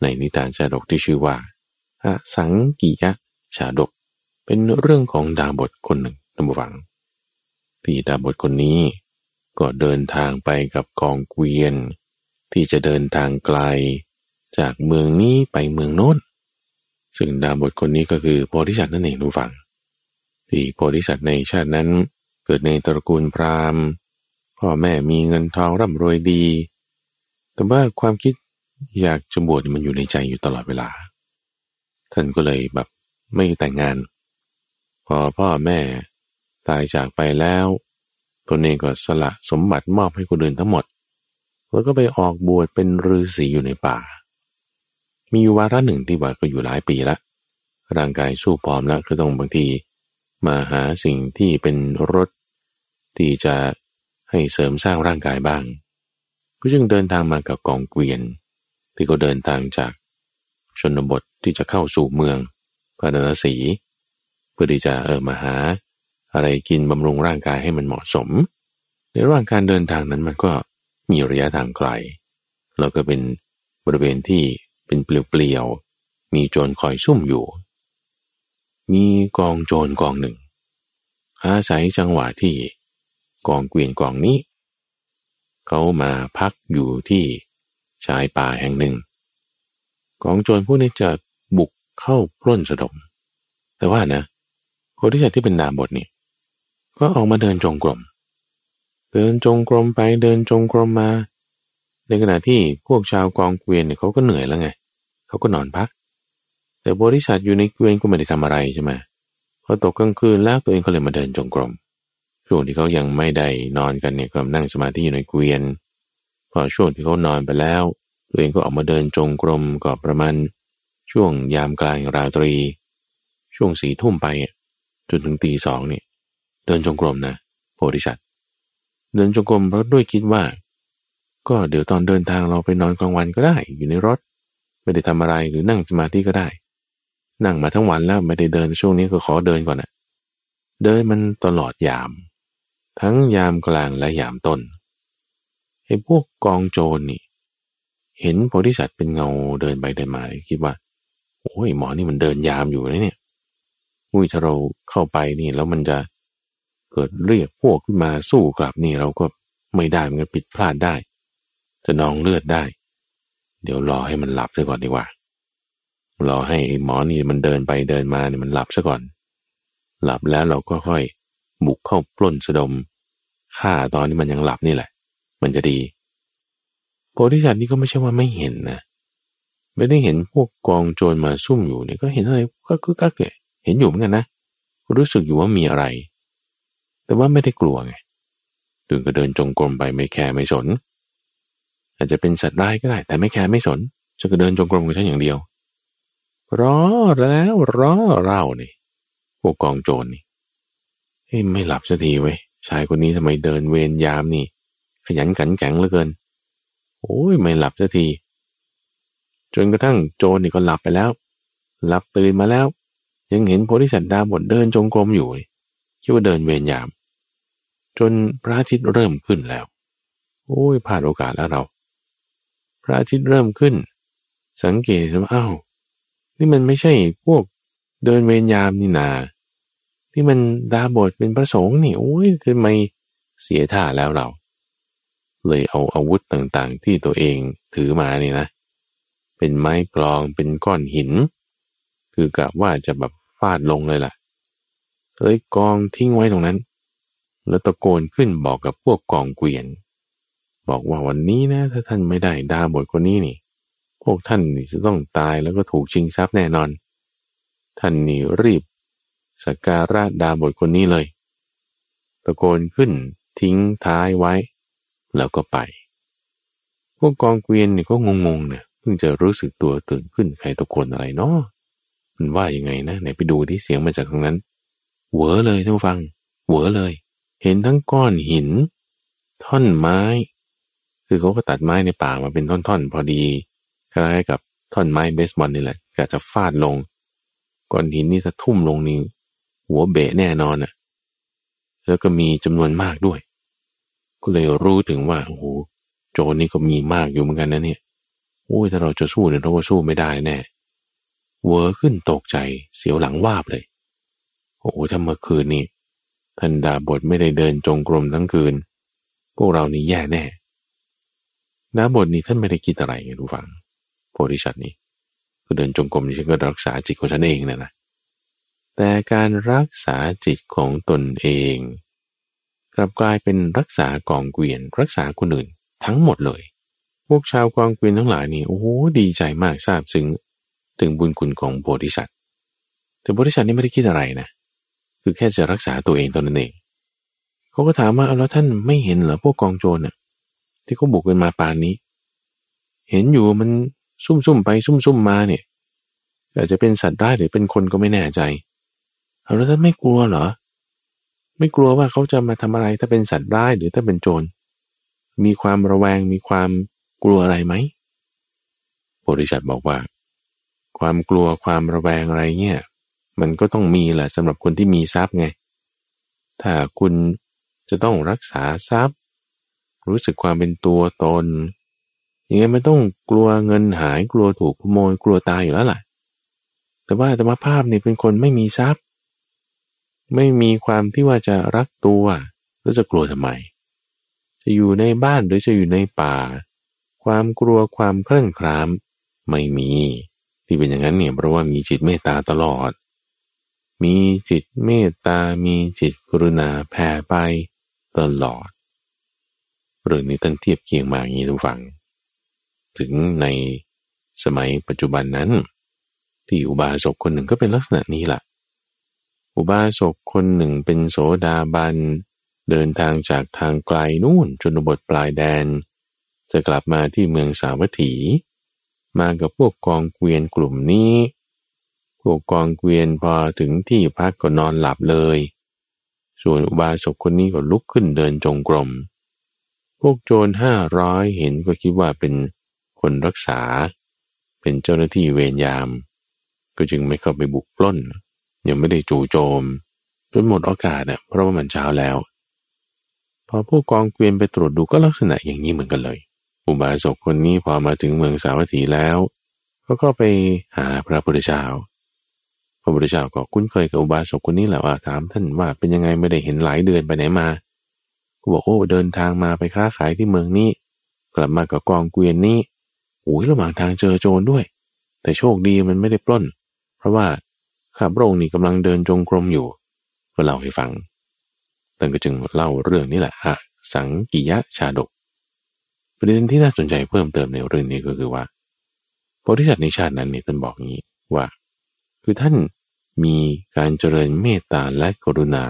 Speaker 1: ในนิทานชาดกที่ชื่อว่า สังกิยะชาดก เป็นเรื่องของดาบทคนหนึ่งท่านผู้ฟัง ที่ดาบทคนนี้ ก็เดินทางไปกับกองเกวียน ที่จะเดินทางไกล จากเมืองนี้ไปเมืองโน้น ซึ่งดาบทคนนี้ก็คือโพธิสัตว์นั่นเองทุกฝัง ที่โพธิสัตว์ในชาตินั้นเกิดในตระกูลพราหมณ์ พ่อแม่มีเงินทองร่ำรวยดี แต่ว่าความคิดอยากจะบวชมันอยู่ในใจอยู่ตลอดเวลา ท่านก็เลยแบบไม่แต่งงาน พอพ่อแม่ตายจากไปแล้วตนเองก็สละสมบัติมอบให้คนอื่นทั้งหมด แล้วก็ไปออกบวชเป็นฤาษีอยู่ในป่า มีวาระหนึ่งที่ว่าก็อยู่หลายปีละ ร่างกายสู้พร้อมแล้วก็ต้องบางทีมาหาสิ่งที่เป็นรถ ที่จะให้เสริมสร้างร่างกายบ้าง ก็จึงเดินทางมากับกองเกวียน ที่ก็เดินทางจากชนบท ที่จะเข้าสู่เมืองพระนครศรีเพื่อที่จะเออมาหา อะไรกินบำรุงร่างกายให้มันเหมาะสม ในระหว่างการเดินทางนั้นมันก็มีระยะทางไกล แล้วก็เป็นบริเวณที่เป็นเปลี่ยวๆ มีโจรคอยซุ่มอยู่ มีกองโจรกองหนึ่ง อาศัยจังหวะที่กองเกวียนกองนี้ เขามาพักอยู่ที่ชายป่าแห่งหนึ่ง กองโจรพวกนี้จะบุก เข้าปล้นสะดม แต่ว่านะคนที่จะที่เป็นดามบทนี่ก็ออกมาเดินจงกรม เดินจงกรมไปเดินจงกรมมา ในขณะที่พวกชาวกองเกวียนเนี่ยเขาก็เหนื่อยแล้วไงเขาก็นอนพัก แต่บริษัทอยู่ในเกวียนก็ไม่ได้ทำอะไรใช่ไหมพอตกกลางคืนแล้วตัวเองก็เลยมาเดินจงกรมช่วงที่เขายังไม่ได้นอนกันเนี่ยก็นั่งสมาธิอยู่ในเกวียน พอช่วงที่เขานอนไปแล้ว ตัวเองก็ออกมาเดินจงกรมก็ประมาณ ช่วงยามกลางราตรี ช่วงสีทุ่มไปจนถึงตีสองเนี่ยเดินจงกรมนะโพธิสัตว์เดินจงกรมเพราะด้วยคิดว่า ก็เดี๋ยวตอนเดินทางเราไปนอนกลางวันก็ได้ อยู่ในรถ ไม่ได้ทำอะไรหรือนั่งสมาธิก็ได้ นั่งมาทั้งวันแล้วไม่ได้เดินช่วงนี้ก็ขอเดินก่อนนะเดินมันตลอดยาม ทั้งยามกลางและยามต้นไอ้พวกกองโจรนี่ เห็นโพธิสัตว์เป็นเงาเดินไปเดินมาคิดว่า โอ้ยหมอนี่มันเดินยามอยู่นะเนี่ยอุ้ยถ้าเราเข้าไปนี่แล้วมันจะเกิดเรียกพวกขึ้นมาสู้กลับนี่เราก็ไม่ได้มันก็ผิดพลาดได้จะนองเลือดได้ เดี๋ยวรอให้มันหลับซะก่อนดีกว่ารอให้หมอนี่มันเดินไปเดินมาเนี่ยมันหลับซะก่อน หลับแล้วเราก็ค่อยบุกเข้าปล้นสะดมฆ่าตอนนี้มันยังหลับนี่แหละ มันจะดีโพธิสัตว์นี่ก็ไม่ใช่ว่าไม่เห็นนะ ไม่ได้เห็นพวกกองโจรมาซุ่มอยู่เนี่ยก็เห็นอะไรก็คือก็เห็นอยู่เหมือนกันนะรู้สึกอยู่ว่ามีอะไร แต่ว่าไม่ได้กลัวไงดึงก็เดินจงกรมไปไม่แคร์ไม่สน อาจจะเป็นสัตว์ร้ายก็ได้ แต่ไม่แคร์ไม่สนจะก็เดินจงกรมกับฉันอย่างเดียวรอแล้วรอเรานี่พวกกองโจรนี่เฮ้ยไม่หลับสักทีเว้ยชายคนนี้ทำไมเดินเวรยามนี่ ขยันขันแข็งเหลือเกิน โอ้ยไม่หลับสักที จนกระทั่งโจรนี่ก็หลับไปแล้ว หลับตื่นมาแล้ว ยังเห็นโพธิสัตว์ดาบดเดินจงกรมอยู่คิดว่าเดินเวรยาม จนพระอาทิตย์เริ่มขึ้นแล้ว โอ้ยพลาดโอกาสแล้วเรา พระอาทิตย์เริ่มขึ้น สังเกตว่าอ้าวนี่มันไม่ใช่พวกเดินเวรยามนี่นา ที่มันดาบทเป็นพระสงฆ์นี่โอ้ยทำไมเสียท่าแล้วเรา เลยเอาอาวุธต่างๆ ที่ตัวเองถือมาเนี่ยนะ เป็นไม้กลองเป็นก้อนหิน คือกะว่าจะแบบฟาดลงเลยล่ะเลยกองทิ้งไว้ตรงนั้น แล้วตะโกนขึ้นบอกกับพวกกองเกวียน บอกว่าวันนี้นะ ถ้าท่านไม่ได้ดาบทคนนี้นี่ พวกท่านนี่จะต้องตายแล้วก็ถูกชิงทรัพย์แน่นอน ท่านนี่รีบสักการะดาบทคนนี้เลย ตะโกนขึ้นทิ้งท้ายไว้ แล้วก็ไป พวกกองเกวียนนี่ก็งงๆเนี่ย พิ่งจะรู้สึกตัวตื่นขึ้นใครตะโกนอะไรเนาะมันว่ายังไงนะไหนไปดูที่เสียงมาจากตรงนั้นเหวอเลยท่านฟังเหวอเลย เห็นทั้งก้อนหิน ท่อนไม้ คือเขาก็ตัดไม้ในป่ามาเป็นท่อนๆ พอดีคล้ายกับท่อนไม้เบสบอลนี่แหละกะจะฟาดลง ก้อนหินนี่ถ้าทุ่มลงนี่หัวเบะแน่นอนอะ แล้วก็มีจำนวนมากด้วย ก็เลยรู้ถึงว่าโอ้โหโจรนี่ก็มีมากอยู่เหมือนกันนะเนี่ย โอ้ยถ้าเราจะสู้เนี่ยเราก็สู้ไม่ได้แน่เวอขึ้นตกใจเสียวหลังวาบเลย โอ้ถ้าเมื่อคืนนี้ท่านดาบทไม่ได้เดินจงกรมทั้งคืน พวกเรานี่แย่แน่ดาบทนี้ท่านไม่ได้คิดอะไรไงรู้ฟังโพธิสัตว์นี้ก็เดินจงกรมนี่ฉันก็รักษาจิตของฉันเองนะนะแต่การรักษาจิตของตนเอง กลับกลายเป็นรักษากองเกวียนรักษาคนอื่นทั้งหมดเลย พวกชาวกองเกวียนทั้งหลายนี่โอ้ดีใจมากทราบซึ้งถึงบุญคุณของโพธิสัตว์แต่โพธิสัตว์นี่ไม่ได้คิดอะไรนะ คือแค่จะรักษาตัวเองตอนนั้นเองเขาก็ถามว่าแล้วท่านไม่เห็นเหรอพวกกองโจรน่ะ ที่เขาบุกกันมาป่านนี้ เห็นอยู่มันซุ่มๆไปซุ่มๆมมาเนี่ยอาจจะเป็นสัตว์ร้ายหรือเป็นคนก็ไม่แน่ใจเอาแล้วท่านไม่กลัวเหรอ ไม่กลัวว่าเขาจะมาทำอะไรถ้าเป็นสัตว์ร้ายหรือถ้าเป็นโจรมีความระแวงมีความ กลัวอะไรไหมบริษัทบอกว่า ความกลัวความระแวงอะไรเนี่ยมันก็ต้องมีแหละสำหรับคนที่มีทรัพย์ไง ถ้าคุณจะต้องรักษาทรัพย์ รู้สึกความเป็นตัวตนย่างงี้ไม่ต้องกลัวเงินหายกลัวถูกขโมยกลัวตายอยู่แล้วล่ะ แต่ว่าธรรมภาพนี่เป็นคนไม่มีทรัพย์ ไม่มีความที่ว่าจะรักตัว แล้วจะกลัวทำไม จะอยู่ในบ้านหรือจะอยู่ในป่า ความกลัวความเคร่งครามไม่มี ที่เป็นอย่างนั้นเนี่ยเพราะว่ามีจิตเมตตาตลอด มีจิตเมตตา มีจิตกรุณาแผ่ไปตลอด เรื่องนี้ตั้งเทียบเคียงมาอย่างนี้ทุกฝัง ถึงในสมัยปัจจุบันนั้น ที่อุบาสกคนหนึ่งก็เป็นลักษณะนี้แหละอุบาสกคนหนึ่งเป็นโสดาบัน เดินทางจากทางไกลนู่นจนบทปลายแดน จะกลับมาที่เมืองสาวัตถี มากับพวกกองเกวียนกลุ่มนี้ พวกกองเกวียนพอถึงที่พักก็นอนหลับเลย ส่วนอุบาสกคนนี้ก็ลุกขึ้นเดินจงกรม พวกโจรห้าร้อยเห็นก็คิดว่าเป็นคนรักษา เป็นเจ้าหน้าที่เวรยาม ก็จึงไม่เข้าไปบุกปล้น ยังไม่ได้จู่โจมจนหมดโอกาสเน่ะเพราะว่ามันเช้าแล้ว พอผู้กองเกวียนไปตรวจดูก็ลักษณะอย่างนี้เหมือนกันเลย อุบาสกคนนี้พอมาถึงเมืองสาวัตถีแล้วเขาก็ไปหาพระพุทธเจ้า พระพุทธเจ้าก็คุ้นเคยกับอุบาสกคนนี้แหละว่าถามท่านว่าเป็นยังไงไม่ได้เห็นหลายเดือนไปไหนมาก็บอกโอ้เดินทางมาไปค้าขายที่เมืองนี้ กลับมากับกองเกวียนนี้โอ้ยระหว่างทางเจอโจรด้วย แต่โชคดีมันไม่ได้ปล้น เพราะว่าข้าพระองค์นี่กำลังเดินจงกรมอยู่ก็เล่าให้ฟังท่านก็จึงเล่าเรื่องนี้แหละอะสังกิยะชาดก ประเด็นที่น่าสนใจเพิ่มเติมในเรื่องนี้ก็คือว่าโพธิสัตว์ในชาตินั้นนี่ท่านบอกงี้ว่า คือท่านมีการเจริญเมตตาและกรุณา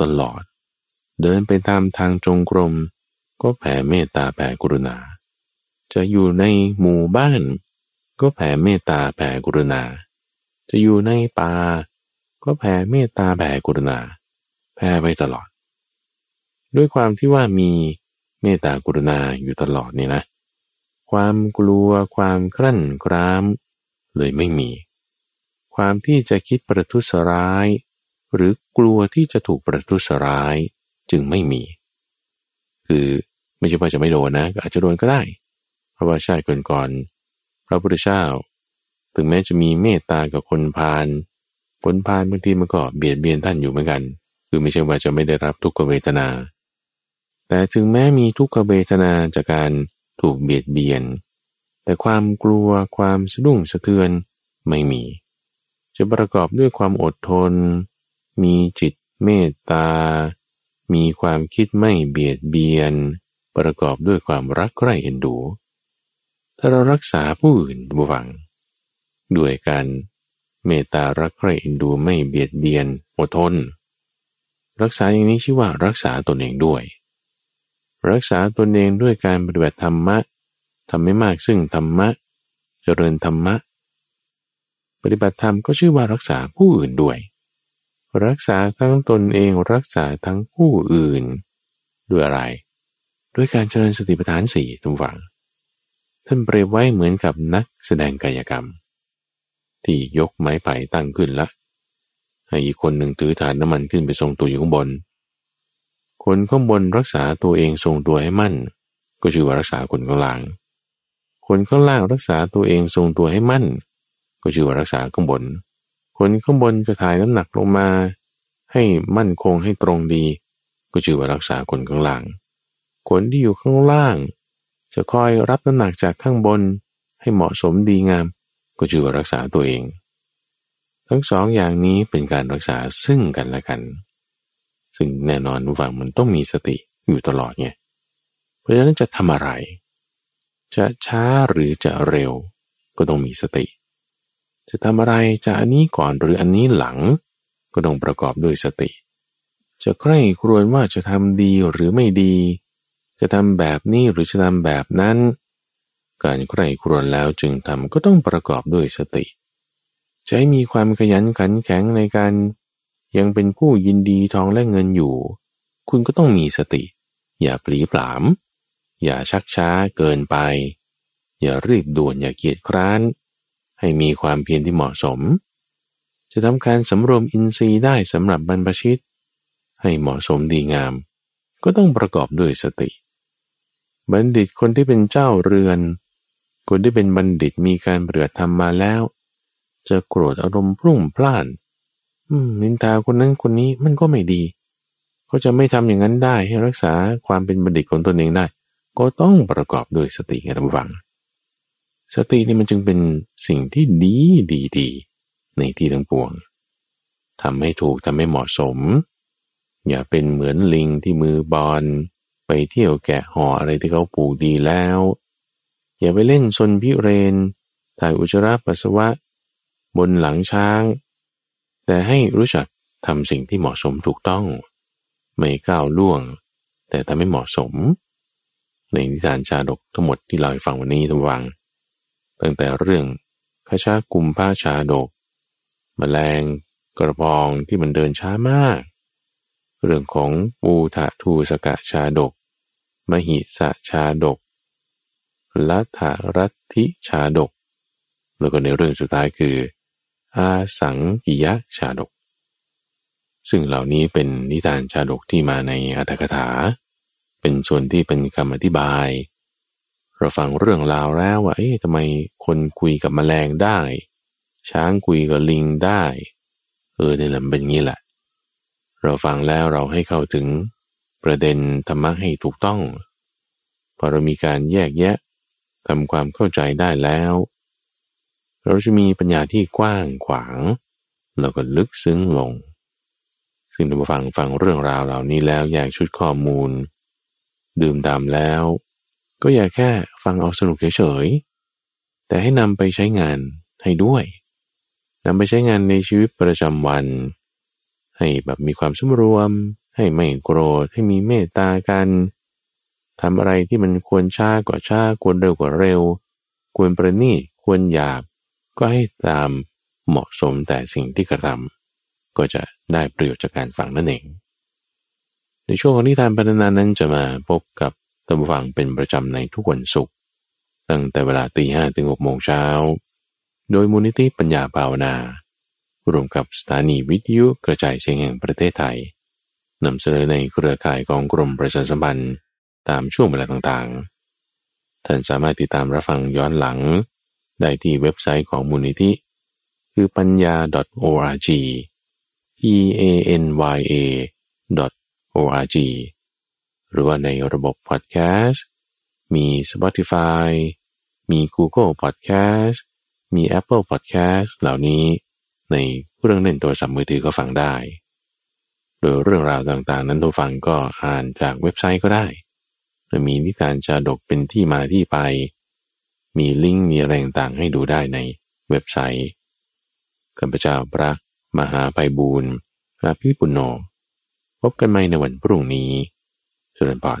Speaker 1: ตลอด เดินไปตามทางจงกรม ก็แผ่เมตตาแผ่กรุณา จะอยู่ในหมู่บ้าน ก็แผ่เมตตาแผ่กรุณา จะอยู่ในป่าก็แผ่เมตตาแผ่กรุณา แผ่ไปตลอด ด้วยความที่ว่ามี เมตตากรุณาอยู่ตลอดนี่นะ ความกลัวความครั่นคราม เลยไม่มี ความที่จะคิดประทุษร้าย หรือกลัวที่จะถูกประทุษร้ายจึงไม่มี คือไม่ใช่ว่าจะไม่โดนนะอาจจะโดนก็ได้ เพราะว่าชาติก่อนๆพระพุทธเจ้าถึงแม้จะมีเมตตากับคนพาลคนพาลบางทีมันก็เบียดเบียนท่านอยู่เหมือนกัน คือไม่ใช่ว่าจะไม่ได้รับทุกขเวทนา แต่ถึงแม้มีทุกขเวทนาจากการถูกเบียดเบียน แต่ความกลัวความสะดุ้งสะเทือนไม่มี จะประกอบด้วยความอดทน มีจิตเมตตา มีความคิดไม่เบียดเบียน ประกอบด้วยความรักใคร่เอ็นดู ถ้าเรารักษาผู้อื่นบวัง ด้วยการเมตตารักใคร่เอ็นดูไม่เบียดเบียนอดทน รักษาอย่างนี้ชื่อว่ารักษาตนเองด้วย รักษาตนเองด้วยการปฏิบัติธรรมะทำให้มากซึ่งธรรมะ เจริญธรรมะ ปฏิบัติธรรมก็ชื่อว่ารักษาผู้อื่นด้วย รักษาทั้งตนเองรักษาทั้งผู้อื่น ด้วยอะไร ด้วยการเจริญสติปัฏฐานสี่ทุกฝัง ท่านเปรียบไว้เหมือนกับนักแสดงกายกรรม ที่ยกไม้ไผ่ตั้งขึ้นละให้อีกคนหนึ่งถือฐานน้ำมันขึ้นไปทรงตัวอยู่ข้างบน คนข้างบนรักษาตัวเองทรงตัวให้มั่น ก็ชื่อว่ารักษาคนข้างล่าง คนข้างล่างรักษาตัวเองทรงตัวให้มั่น ก็ชื่อว่ารักษาข้างบน คนข้างบนจะถ่ายน้ำหนักลงมา ให้มั่นคงให้ตรงดี ก็ชื่อว่ารักษาคนข้างล่าง คนที่อยู่ข้างล่าง จะคอยรับน้ำหนักจากข้างบน ให้เหมาะสมดีงาม ก็ชื่อว่ารักษาตัวเอง ทั้งสองอย่างนี้เป็นการรักษาซึ่งกันและกัน ซึ่งแน่นอนฝั่งมันต้องมีสติอยู่ตลอดไงเพราะฉะนั้นจะทำอะไร จะช้าหรือจะเร็วก็ต้องมีสติ จะทำอะไรจะอันนี้ก่อนหรืออันนี้หลัง ก็ต้องประกอบด้วยสติ จะใคร่ครวญว่าจะทำดีหรือไม่ดี จะทำแบบนี้หรือจะทำแบบนั้น การใคร่ครวญแล้วจึงทำก็ต้องประกอบด้วยสติจะให้มีความขยันขันแข็งในการ ยังเป็นผู้ยินดีทองและเงินอยู่ คุณก็ต้องมีสติ อย่าปลีปลาม อย่าชักช้าเกินไป อย่ารีบด่วนอย่าเกียจคร้าน ให้มีความเพียรที่เหมาะสม จะทำการสำรวมอินทรีย์ได้สำหรับบรรพชิต ให้เหมาะสมดีงาม ก็ต้องประกอบด้วยสติ บัณฑิตคนที่เป็นเจ้าเรือน คนที่เป็นบัณฑิตมีการเปลือทำมาแล้ว จะโกรธอารมณ์พรุ่งพล่านอืม นินทาคนนั้นคนนี้มันก็ไม่ดี เขาจะไม่ทำอย่างนั้นได้ให้รักษาความเป็นบัณฑิตของตนเองได้ ก็ต้องประกอบด้วยสติไงท่านฟัง สตินี่มันจึงเป็นสิ่งที่ดีดีดีในที่ทั้งปวงทำให้ถูกทำให้เหมาะสม อย่าเป็นเหมือนลิงที่มือบอลไปเที่ยวแกะห่ออะไรที่เขาปลูกดีแล้ว อย่าไปเล่นซนพิเรน ถ่ายอุจจาระปัสสาวะ บนหลังช้าง แต่ให้รู้จักทำสิ่งที่เหมาะสมถูกต้อง ไม่ก้าวล่วง แต่ทำให้เหมาะสม ในนิทานชาดกทั้งหมดที่เราฟังวันนี้ทั้งวัง ตั้งแต่เรื่องขชากุมผ้าชาดกมแมลงกระพองที่มันเดินช้ามาก เรื่องของปูทะทูสกะชาดก มหิสะชาดกลัทธรัตทิชาดก แล้วก็ในเรื่องสุดท้ายคือ อาสังกิยะชาดก ซึ่งเหล่านี้เป็นนิทานชาดกที่มาในอัตถกถา เป็นส่วนที่เป็นคำอธิบาย เราฟังเรื่องราวแล้วว่าเอ๊ะทำไมคนคุยกับแมลงได้ ช้างคุยกับลิงได้ เออเนี่ยแหละเป็นงี้แหละ เราฟังแล้วเราให้เข้าถึงประเด็นธรรมะให้ถูกต้องพอเรามีการแยกแยะทำความเข้าใจได้แล้ว เราจะมีปัญญาที่กว้างขวางแล้วก็ลึกซึ้งลง ซึ่งถ้าฟังฟังเรื่องราวเหล่านี้แล้วแยากชุดข้อมูล ดื่มดำแล้ว ก็อย่าแค่ฟังเอาสนุกเฉยๆ แต่ให้นำไปใช้งานให้ด้วยนำไปใช้งานในชีวิตประจำวัน ให้แบบมีความสมรวม ให้ไม่โกรธ ให้มีเมตตากันทำอะไรที่มันควรช้ากว่าช้าควรเร็วกว่าเร็ว ควรประณีตควรหยาบ ก็ให้ตามเหมาะสมแต่สิ่งที่กระทำก็จะได้ประโยชน์จากการฟังนั่นเอง ในช่วงของนิทานพัฒนานั้นจะมาพบกับตำฟังเป็นประจำในทุกวันศุกร์ตั้งแต่เวลาตีห้ถึงหกโมงเช้า โดยมูลนิธิปัญญาภาวนารวมกับสถานีวิทยุกระจายเสียงแห่งประเทศไทยนำเสนอในเครือข่ายของกรมประชาสัมพันธ์ตามช่วงเวลาต่างๆ ท่านสามารถติดตามรับฟังย้อนหลัง ได้ที่เว็บไซต์ของมูลนิธิ คือปัญญา .org p a n y a .org หรือว่าในระบบพอดแคสต์มี Spotify มี Google Podcast มี Apple Podcast เหล่านี้ในเครื่องเล่นโทรศัพท์มือถือก็ฟังได้ โดยเรื่องราวต่างๆ นั้นทุกฟังก็อ่านจากเว็บไซต์ก็ได้มีนิทานชาดกเป็นที่มาที่ไป มีลิงก์มีอะไรต่างๆให้ดูได้ในเว็บไซต์ข้าพเจ้าพระมหาไพบูรณ์พระพิปุณโญพบกันใหม่ในวันพรุ่งนี้สุรนทร